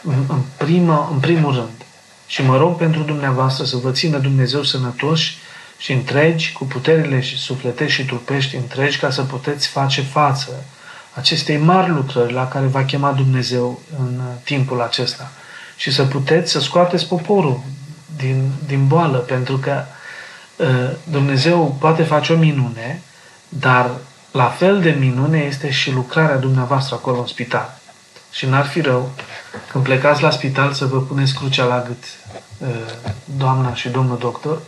în, primă, în primul rând. Și mă rog pentru dumneavoastră să vă țină Dumnezeu sănătoși și întregi, cu puterile și sufletești și trupești întregi, ca să puteți face față acestei mari lucrări la care va chema Dumnezeu în timpul acesta. Și să puteți să scoateți poporul din, din boală, pentru că uh, Dumnezeu poate face o minune, dar la fel de minune este și lucrarea dumneavoastră acolo în spital. Și n-ar fi rău când plecați la spital să vă puneți crucea la gât, uh, doamna și domnul doctor,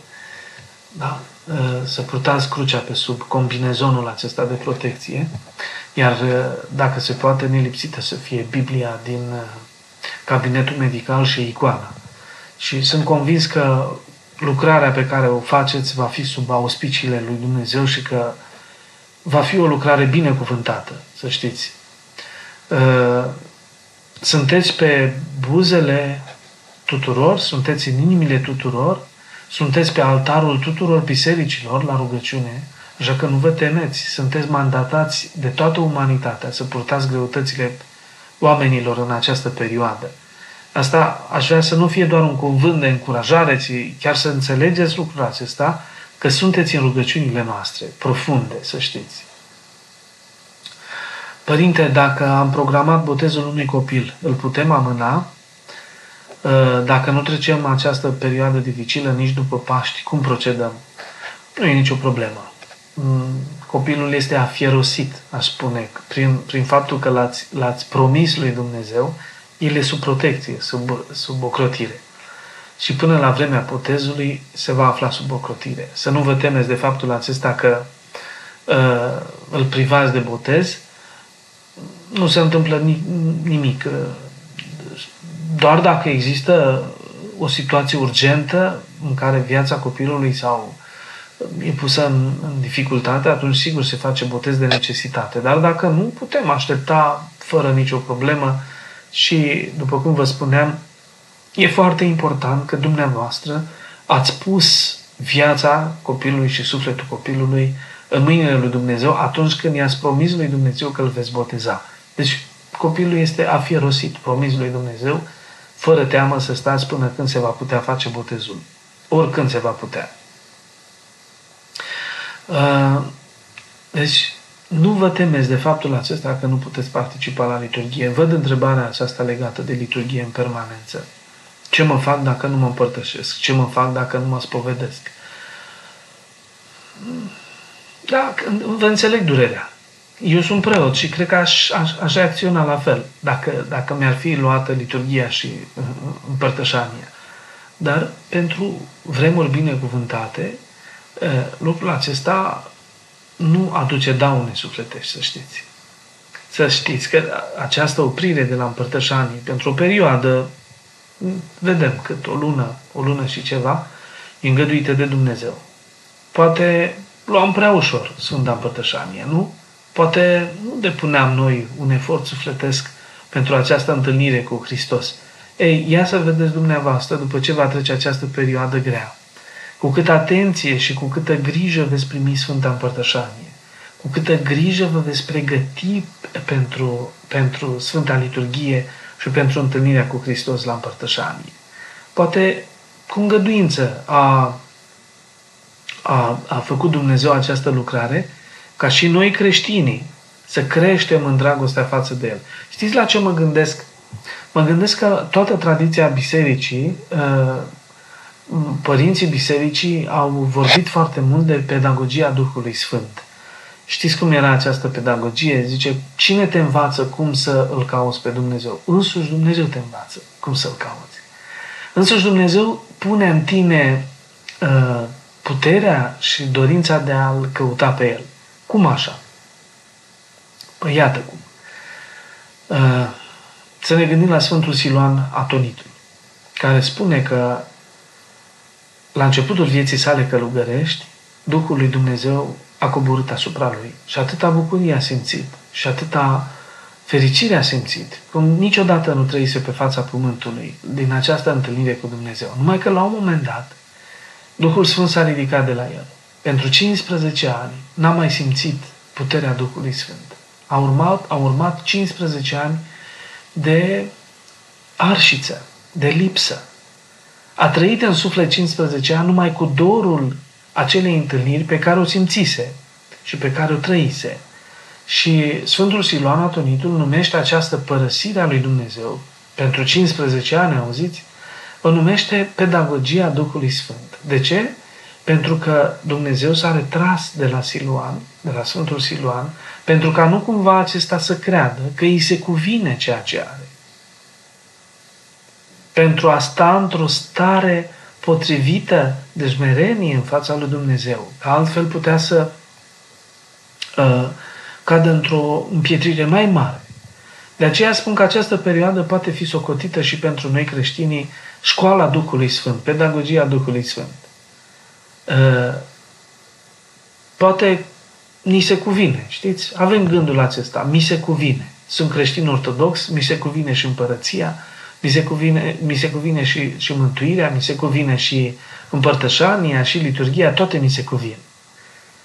da? Uh, să purtați crucea pe sub combinezonul acesta de protecție, iar uh, dacă se poate, nelipsită să fie Biblia din cabinetul medical și icoana. Și sunt convins că lucrarea pe care o faceți va fi sub auspiciile lui Dumnezeu și că va fi o lucrare binecuvântată, să știți. Uh, sunteți pe buzele tuturor, sunteți în inimile tuturor, sunteți pe altarul tuturor bisericilor la rugăciune, așa că nu vă temeți, sunteți mandatați de toată umanitatea să purtați greutățile oamenilor în această perioadă. Asta aș vrea să nu fie doar un cuvânt de încurajare, ci chiar să înțelegeți lucrul acesta, că sunteți în rugăciunile noastre, profunde, să știți. Părinte, dacă am programat botezul unui copil, îl putem amâna? Ă, dacă nu trecem această perioadă dificilă nici după Paști, cum procedăm? Nu e nicio problemă. Mm, copilul este afierosit, aș spune, prin, prin faptul că l-ați, l-ați promis lui Dumnezeu, el e sub protecție, sub, sub ocrotire și până la vremea botezului se va afla sub ocrotire. Să nu vă temeți de faptul acesta că uh, îl privați de botez, nu se întâmplă nimic. Uh, doar dacă există o situație urgentă în care viața copilului sau e pusă în, în dificultate, atunci sigur se face botez de necesitate. Dar dacă nu, putem aștepta fără nicio problemă și, după cum vă spuneam, E foarte important că dumneavoastră ați pus viața copilului și sufletul copilului în mâinile lui Dumnezeu atunci când i-ați promis lui Dumnezeu că îl veți boteza. Deci copilul este afierosit, promis lui Dumnezeu, fără teamă să stați până când se va putea face botezul. Oricând se va putea. Uh, deci, nu vă temeți de faptul acesta că nu puteți participa la liturghie. Văd întrebarea aceasta legată de liturghie în permanență. Ce mă fac dacă nu mă împărtășesc? Ce mă fac dacă nu mă spovedesc? Da, vă înțeleg durerea. Eu sunt preot și cred că aș, aș, aș reacționa la fel dacă, dacă mi-ar fi luată liturgia și uh, împărtășania. Dar pentru vremuri binecuvântate, lucrul acesta nu aduce daune sufletești, să știți. Să știți că această oprire de la împărtășanie, pentru o perioadă, vedem cât, o lună, o lună și ceva, e îngăduită de Dumnezeu. Poate luam prea ușor Sfânta Împărtășanie, nu? Poate nu depuneam noi un efort sufletesc pentru această întâlnire cu Hristos. Ei, ia să vedeți dumneavoastră, după ce va trece această perioadă grea, cu câtă atenție și cu câtă grijă veți primi Sfânta Împărtășanie, cu câtă grijă vă veți pregăti pentru, pentru Sfânta Liturghie și pentru întâlnirea cu Hristos la Împărtășanie. Poate cu îngăduință a, a, a făcut Dumnezeu această lucrare ca și noi creștinii să creștem în dragostea față de El. Știți la ce mă gândesc? Mă gândesc că toată tradiția bisericii, uh, părinții bisericii au vorbit foarte mult de pedagogia Duhului Sfânt. Știți cum era această pedagogie? Zice, cine te învață cum să îl cauți pe Dumnezeu? Însuși Dumnezeu te învață cum să-l cauți. Însuși Dumnezeu pune în tine uh, puterea și dorința de a-L căuta pe El. Cum așa? Păi iată cum. Uh, să ne gândim la Sfântul Siluan Atonitul, care spune că la începutul vieții sale călugărești, Duhul lui Dumnezeu a coborât asupra lui și atâta bucurie a simțit și atâta fericire a simțit, cum niciodată nu trăise pe fața pământului din această întâlnire cu Dumnezeu. Numai că la un moment dat, Duhul Sfânt s-a ridicat de la el. Pentru 15 ani n-a mai simțit puterea Duhului Sfânt. A urmat, a urmat 15 ani de arșiță, de lipsă. A trăit în suflet 15 ani numai cu dorul acelei întâlniri pe care o simțise și pe care o trăise. Și Sfântul Siluan Atonitul numește această părăsire a lui Dumnezeu pentru 15 ani, auziți? O numește pedagogia Duhului Sfânt. De ce? Pentru că Dumnezeu s-a retras de la Siluan, de la Sfântul Siluan, pentru ca nu cumva acesta să creadă că îi se cuvine ceea ce are. Pentru a sta într-o stare potrivită de smerenie în fața lui Dumnezeu. Că altfel putea să uh, cadă într-o împietrire mai mare. De aceea spun că această perioadă poate fi socotită și pentru noi creștinii școala Duhului Sfânt, pedagogia Duhului Sfânt. Uh, poate ni se cuvine, știți? Avem gândul acesta, mi se cuvine. Sunt creștin ortodox, mi se cuvine și împărăția, mi se cuvine, mi se cuvine și, și mântuirea, mi se cuvine și împărtășania, și liturgia, toate mi se cuvin.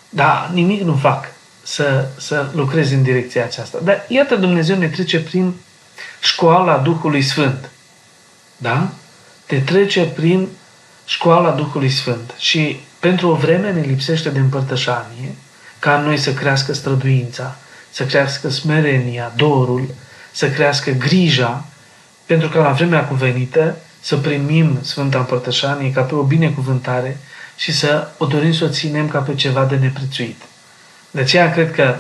Dar nimic nu fac să, să lucrez în direcția aceasta. Dar iată Dumnezeu ne trece prin școala Duhului Sfânt. Da? Te trece prin școala Duhului Sfânt. Și pentru o vreme ne lipsește de împărtășanie, ca în noi să crească străduința, să crească smerenia, dorul, să crească grija, pentru că la vremea cuvenită să primim Sfânta Împărtășanie ca pe o binecuvântare și să o dorim să o ținem ca pe ceva de neprețuit. De aceea cred că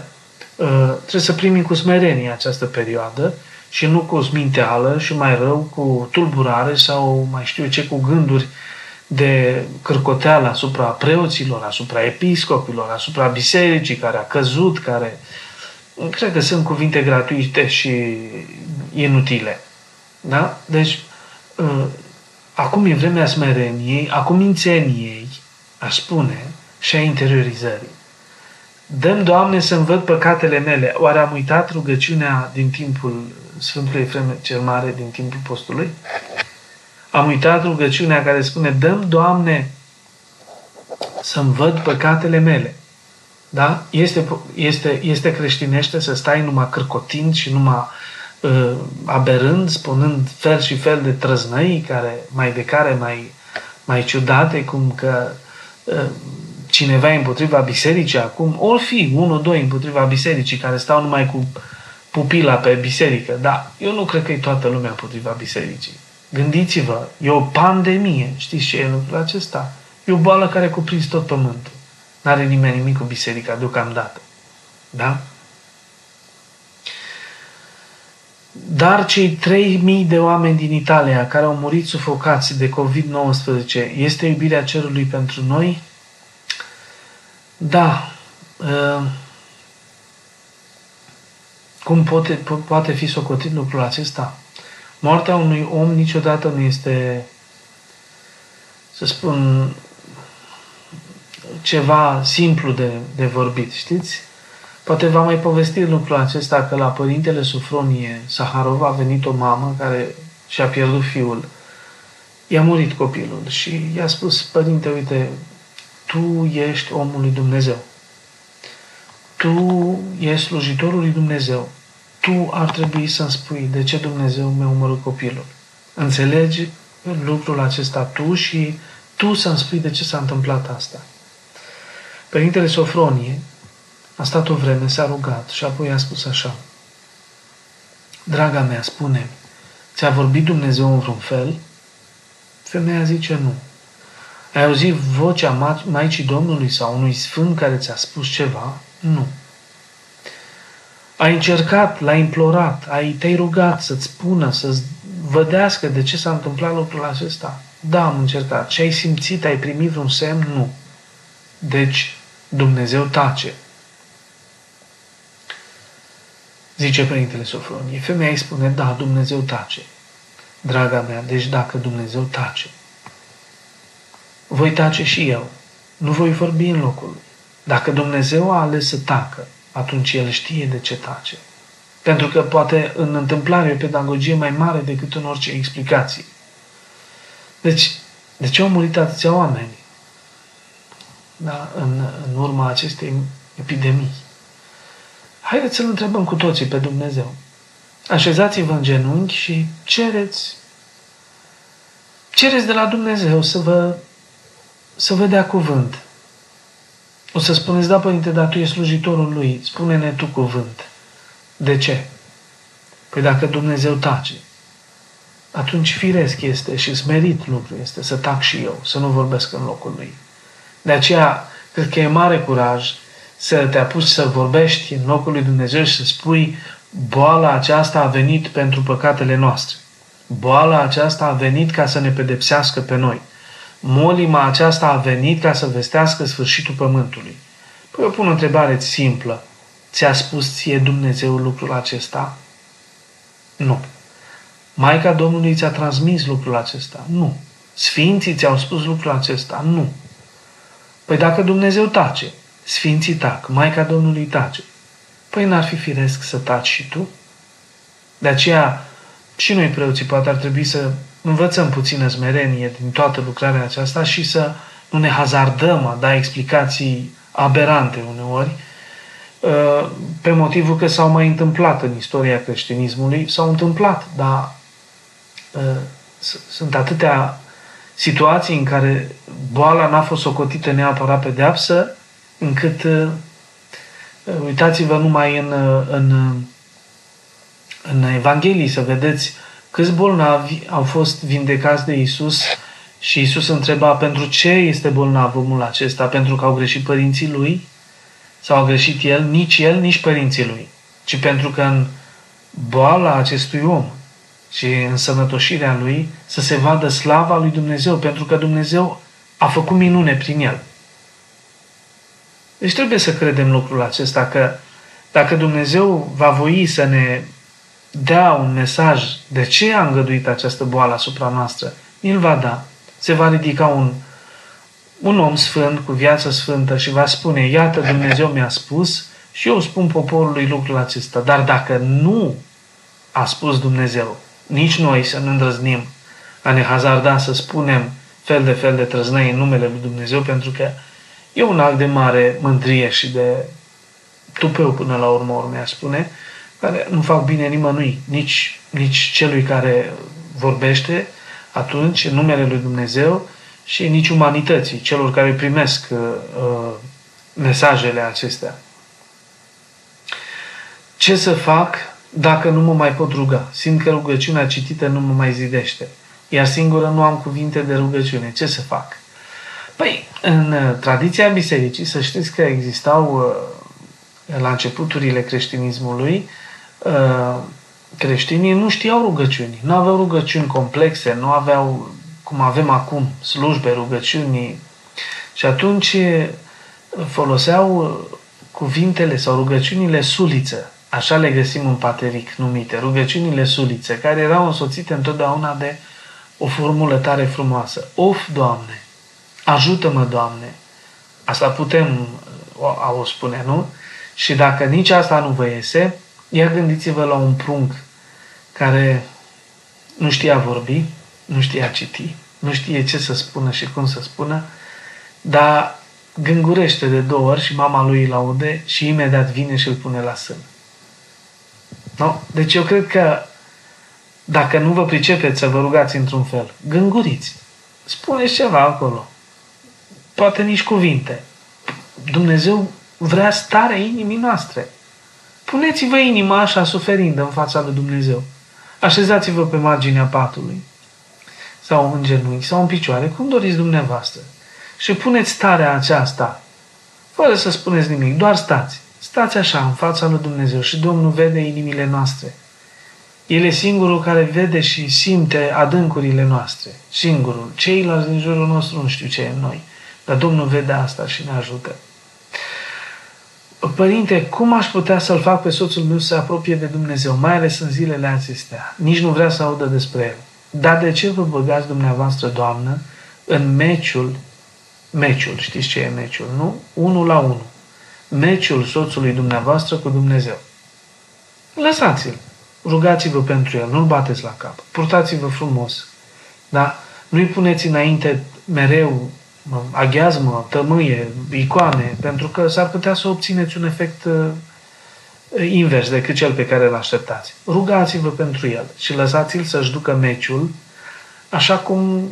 uh, trebuie să primim cu smerenie această perioadă și nu cu sminteală și mai rău cu tulburare sau mai știu ce cu gânduri de cârcoteală asupra preoților, asupra episcopilor, asupra bisericii care a căzut, care cred că sunt cuvinte gratuite și inutile. Da? Deci, uh, acum e vremea smereniei, acum mințeniei, aș spune, și a interiorizării. Dăm, Doamne, să-mi văd păcatele mele. Oare am uitat rugăciunea din timpul Sfântului Efrem cel Mare, din timpul postului? Am uitat rugăciunea care spune, dăm, Doamne, să-mi văd păcatele mele. Da? Este, este, este creștinește să stai numai cârcotind și numai uh, aberând, spunând fel și fel de trăznăi care, mai de care mai, mai ciudate, cum că uh, cineva împotriva bisericii acum, ori fi unul, doi împotriva bisericii care stau numai cu pupila pe biserică. Da, eu nu cred că e toată lumea împotriva bisericii. Gândiți-vă, e o pandemie. Știți ce e lucrul acesta? E o boală care cuprins tot pământul. N-are nimeni nimic cu biserica deocamdată. Da? Dar cei 3.000 de oameni din Italia care au murit sufocați de COVID-19, este iubirea cerului pentru noi? Da. Uh, cum poate, po- poate fi socotit lucrul acesta? Moartea unui om niciodată nu este, să spun, ceva simplu de, de vorbit, știți? Poate v-am mai povestit lucrul acesta că la părintele Sufronie Saharov a venit o mamă care și-a pierdut fiul. I-a murit copilul și i-a spus, părinte, uite, tu ești omul lui Dumnezeu. Tu ești slujitorul lui Dumnezeu. Tu ar trebui să-mi spui de ce Dumnezeu mi-a omorât copilul. Înțelegi lucrul acesta tu și tu să-mi spui de ce s-a întâmplat asta. Părintele Sofronie a stat o vreme, s-a rugat și apoi a spus așa. Draga mea, spune ți-a vorbit Dumnezeu în vreun fel? Femeia zice nu. Ai auzit vocea Maicii Domnului sau unui sfânt care ți-a spus ceva? Nu. Ai încercat, l-ai implorat, ai, te-ai rugat să-ți spună, să-ți vădească de ce s-a întâmplat lucrul acesta? Da, am încercat. Și ai simțit, ai primit vreun semn? Nu. Deci, Dumnezeu tace. Zice Părintele Sofronie. Femeia îi spune, da, Dumnezeu tace. Draga mea, deci dacă Dumnezeu tace, voi tace și eu. Nu voi vorbi în locul lui. Dacă Dumnezeu a ales să tacă, atunci El știe de ce tace. Pentru că poate în întâmplare o pedagogie mai mare decât în orice explicație. Deci, de ce au murit atâția oameni da, în, în urma acestei epidemii? Haideți să-L întrebăm cu toții pe Dumnezeu. Așezați-vă în genunchi și cereți cereți de la Dumnezeu să vă, să vă dea cuvânt. O să spuneți, da, Părinte, dar Tu ești slujitorul Lui, spune-ne Tu cuvânt. De ce? Păi dacă Dumnezeu tace, atunci firesc este și smerit lucru este să tac și eu, să nu vorbesc în locul Lui. De aceea, cred că e mare curaj să te apuci să vorbești în locul lui Dumnezeu și să spui boala aceasta a venit pentru păcatele noastre. Boala aceasta a venit ca să ne pedepsească pe noi. Molima aceasta a venit ca să vestească sfârșitul pământului. Păi eu pun o întrebare simplă. Ți-a spus ție Dumnezeu lucrul acesta? Nu. Maica Domnului ți-a transmis lucrul acesta? Nu. Sfinții ți-au spus lucrul acesta? Nu. Păi dacă Dumnezeu tace, Sfinții tac, Maica Domnului tace. Păi n-ar fi firesc să taci și tu? De aceea, și noi preoții poate ar trebui să învățăm puțină smerenie din toată lucrarea aceasta și să nu ne hazardăm a da explicații aberante uneori, uh, pe motivul că s-au mai întâmplat în istoria creștinismului, s-au întâmplat, dar uh, sunt atâtea situații în care boala n-a fost socotită neapărat pedeapsă, încât uh, uitați-vă numai în, uh, în, uh, în Evanghelii să vedeți câți bolnavi au fost vindecați de Isus și Isus întreba pentru ce este bolnav omul acesta, pentru că au greșit părinții lui? Sau a greșit el, nici el, nici părinții lui, ci pentru că în boala acestui om și în sănătoșirea lui să se vadă slava lui Dumnezeu, pentru că Dumnezeu a făcut minune prin el. Deci trebuie să credem lucrul acesta că dacă Dumnezeu va voi să ne dea un mesaj de ce a îngăduit această boală asupra noastră, îl va da. Se va ridica un, un om sfânt, cu viață sfântă și va spune, iată Dumnezeu mi-a spus și eu spun poporului lucrul acesta. Dar dacă nu a spus Dumnezeu, nici noi să nu îndrăznim a ne hazarda să spunem fel de fel de trăznăi în numele lui Dumnezeu, pentru că E un act de mare mândrie și de tupeu până la urmă urmea spune, care nu fac bine nimănui, nici, nici celui care vorbește atunci în numele lui Dumnezeu și nici umanității, celor care primesc uh, uh, mesajele acestea. Ce să fac dacă nu mă mai pot ruga? Simt că rugăciunea citită nu mă mai zidește. Iar singură nu am cuvinte de rugăciune. Ce să fac? Păi, în uh, tradiția bisericii, să știți că existau uh, la începuturile creștinismului uh, creștinii nu știau rugăciuni, nu aveau rugăciuni complexe, nu aveau, cum avem acum, slujbe, rugăciuni. Și atunci foloseau cuvintele sau rugăciunile suliță, așa le găsim în pateric numite, rugăciunile sulițe, care erau însoțite întotdeauna de o formulă tare frumoasă. Of, Doamne! Ajută-mă, Doamne! Asta putem a o spune, nu? Și dacă nici asta nu vă iese, ia gândiți-vă la un prunc care nu știa vorbi, nu știa citi, nu știe ce să spună și cum să spună, dar gângurește de două ori și mama lui îl aude și imediat vine și îl pune la sân. No? Deci eu cred că dacă nu vă pricepeți să vă rugați într-un fel, gânguriți. Spuneți ceva acolo. Poate nici cuvinte. Dumnezeu vrea starea inimii noastre. Puneți-vă inima așa suferindă în fața lui Dumnezeu. Așezați-vă pe marginea patului sau în genunchi sau în picioare, cum doriți dumneavoastră. Și puneți starea aceasta, fără să spuneți nimic, doar stați. Stați așa în fața lui Dumnezeu și Domnul vede inimile noastre. El e singurul care vede și simte adâncurile noastre. Singurul. Ceilalți din jurul nostru nu știu ce e în noi. Dar Domnul vede asta și ne ajută. Părinte, cum aș putea să-l fac pe soțul meu să se apropie de Dumnezeu, mai ales în zilele acestea? Nici nu vrea să audă despre el. Dar de ce vă băgați dumneavoastră, Doamnă, în meciul, meciul, știți ce e meciul, nu? Unul la unul. Meciul soțului dumneavoastră cu Dumnezeu. Lăsați-l. Rugați-vă pentru el, nu-l bateți la cap. Purtați-vă frumos. Da? Nu-i puneți înainte mereu aghiazmă, tămâie, icoane, pentru că s-ar putea să obțineți un efect uh, invers decât cel pe care îl așteptați. Rugați-vă pentru el și lăsați-l să-și ducă meciul așa cum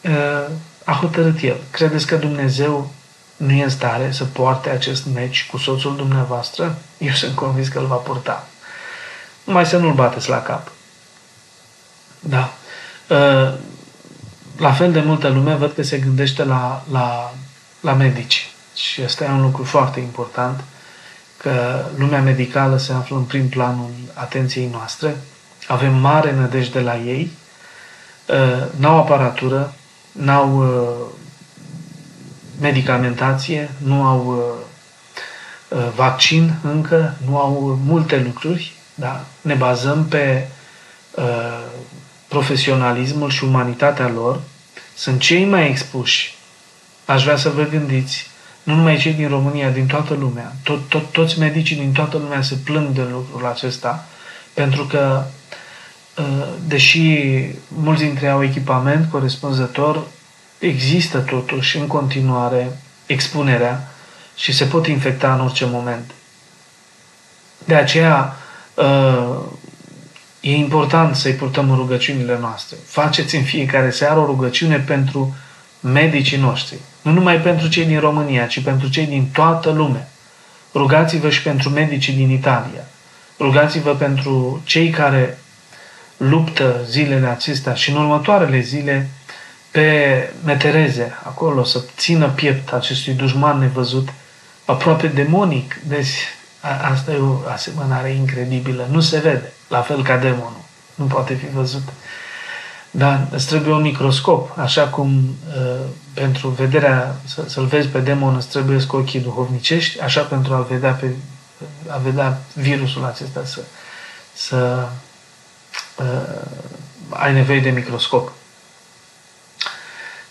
uh, a hotărât el. Credeți că Dumnezeu nu e în stare să poarte acest meci cu soțul dumneavoastră? Eu sunt convins că îl va purta. Numai să nu-l bateți la cap. Da. Uh, la fel de multă lume văd că se gândește la, la, la medici. Și asta e un lucru foarte important, că lumea medicală se află în prim planul atenției noastre. Avem mare nădejde la ei. Uh, n-au aparatură, n-au uh, medicamentație, nu au uh, vaccin încă, nu au multe lucruri. Da? Ne bazăm pe profesionalismul și umanitatea lor, sunt cei mai expuși. Aș vrea să vă gândiți, nu numai cei din România, din toată lumea, tot, tot, toți medicii din toată lumea se plâng de lucrul acesta, pentru că, ă, deși mulți dintre ei au echipament corespunzător, există totuși în continuare expunerea și se pot infecta în orice moment. De aceea, ă, E important să-i purtăm în rugăciunile noastre. Faceți în fiecare seară o rugăciune pentru medicii noștri. Nu numai pentru cei din România, ci pentru cei din toată lumea. Rugați-vă și pentru medicii din Italia. Rugați-vă pentru cei care luptă zilele acestea și în următoarele zile pe metereze, acolo, să țină piept acestui dușman nevăzut, aproape demonic. Deci, asta e o asemănare incredibilă. Nu se vede la fel ca demonul. Nu poate fi văzut. Dar îți trebuie un microscop, așa cum uh, pentru vederea, să, să-l vezi pe demon îți trebuie cu ochii duhovnicești, așa pentru a vedea, pe, a vedea virusul acesta să, să uh, ai nevoie de microscop.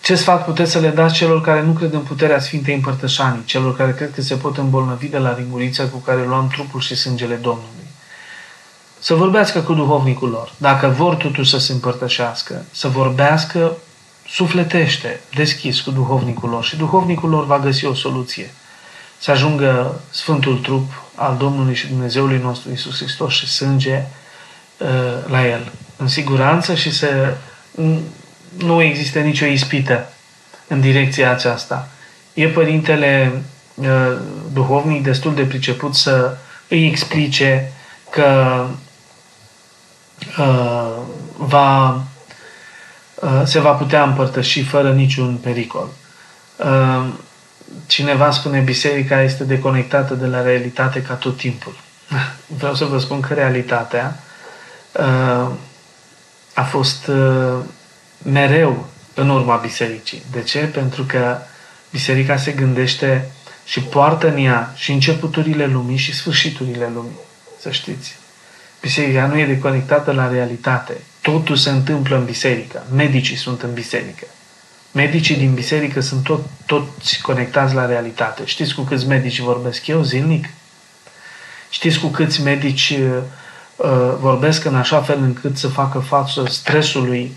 Ce sfat puteți să le dați celor care nu cred în puterea Sfintei Împărtășanii, celor care cred că se pot îmbolnăvi de la ringurița cu care luăm trupul și sângele Domnului? Să vorbească cu duhovnicul lor. Dacă vor totuși să se împărtășească, să vorbească sufletește, deschis cu duhovnicul lor și duhovnicul lor va găsi o soluție. Să ajungă Sfântul Trup al Domnului și Dumnezeului nostru Isus Hristos și sânge uh, la el, în siguranță și să nu existe nicio ispită în direcția aceasta. E părintele uh, duhovnic destul de priceput să îi explice că uh, va, uh, se va putea împărtăși fără niciun pericol. Uh, cineva spune biserica este deconectată de la realitate ca tot timpul. Vreau să vă spun că realitatea uh, a fost uh, mereu în urma bisericii. De ce? Pentru că biserica se gândește și poartă în ea și începuturile lumii și sfârșiturile lumii. Să știți. Biserica nu e deconectată la realitate. Totul se întâmplă în biserică. Medicii sunt în biserică. Medicii din biserică sunt tot, toți conectați la realitate. Știți cu câți medici vorbesc eu zilnic? Știți cu câți medici uh, uh vorbesc în așa fel încât să facă față stresului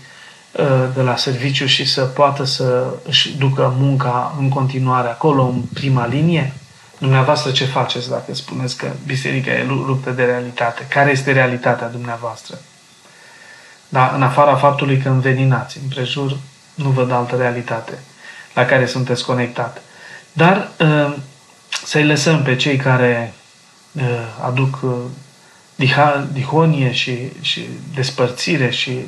uh, de la serviciu și să poată să își ducă munca în continuare acolo, în prima linie? Dumneavoastră ce faceți dacă spuneți că biserica e luptă de realitate? Care este realitatea dumneavoastră? Da, în afara faptului că înveninați împrejur, nu văd altă realitate la care sunteți conectat. Dar uh, să-i lăsăm pe cei care uh, aduc uh, dihonie și, și despărțire și,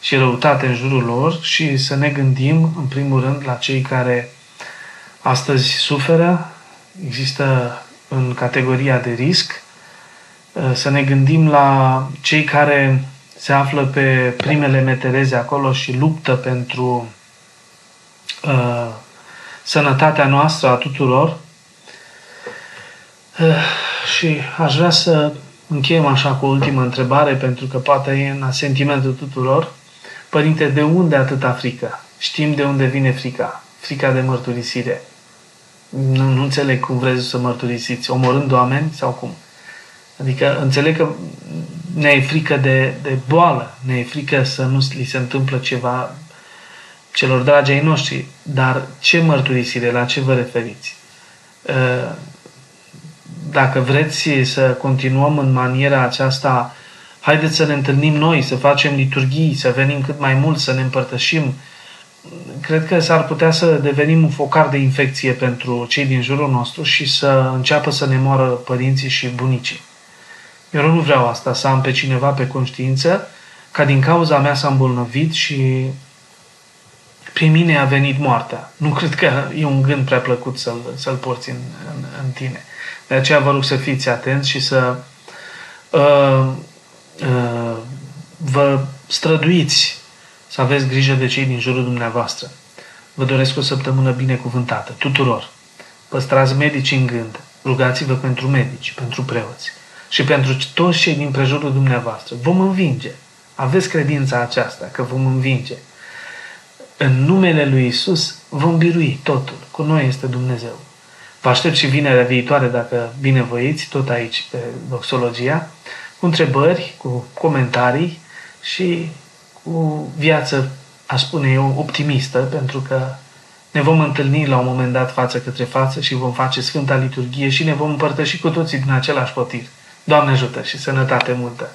și răutate în jurul lor și să ne gândim, în primul rând, la cei care astăzi suferă, există în categoria de risc, să ne gândim la cei care se află pe primele metereze acolo și luptă pentru uh, sănătatea noastră a tuturor. Uh, și aș vrea să încheiem așa cu o ultimă întrebare, pentru că poate e în sentimentul tuturor. Părinte, de unde atâta frică? Știm de unde vine frica. Frica de mărturisire. Nu, nu înțeleg cum vreți să mărturisiți. Omorând oameni sau cum? Adică înțeleg că ne e frică de, de boală, ne e frică să nu li se întâmplă ceva celor dragi ai noștri, dar ce mărturisire, la ce vă referiți? Ă, dacă vreți să continuăm în maniera aceasta, haideți să ne întâlnim noi, să facem liturghii, să venim cât mai mult, să ne împărtășim. Cred că s-ar putea să devenim un focar de infecție pentru cei din jurul nostru și să înceapă să ne moară părinții și bunicii. Eu nu vreau asta, să am pe cineva pe conștiință, ca din cauza mea s-a îmbolnăvit și prin mine a venit moartea. Nu cred că e un gând prea plăcut să-l, să-l porți în, în, în tine. De aceea vă rog să fiți atenți și să uh, uh, vă străduiți să aveți grijă de cei din jurul dumneavoastră. Vă doresc o săptămână binecuvântată tuturor. Păstrați medici în gând. Rugați-vă pentru medici, pentru preoți și pentru toți cei din prejurul dumneavoastră. Vom învinge. Aveți credința aceasta că vom învinge. În numele lui Isus vom birui totul. Cu noi este Dumnezeu. Vă aștept și vinerea viitoare, dacă binevoiți, tot aici pe Doxologia, cu întrebări, cu comentarii și cu viață, aș spune eu, optimistă, pentru că ne vom întâlni la un moment dat față către față și vom face Sfânta Liturghie și ne vom împărtăși cu toții din același potir. Doamne ajută și sănătate multă!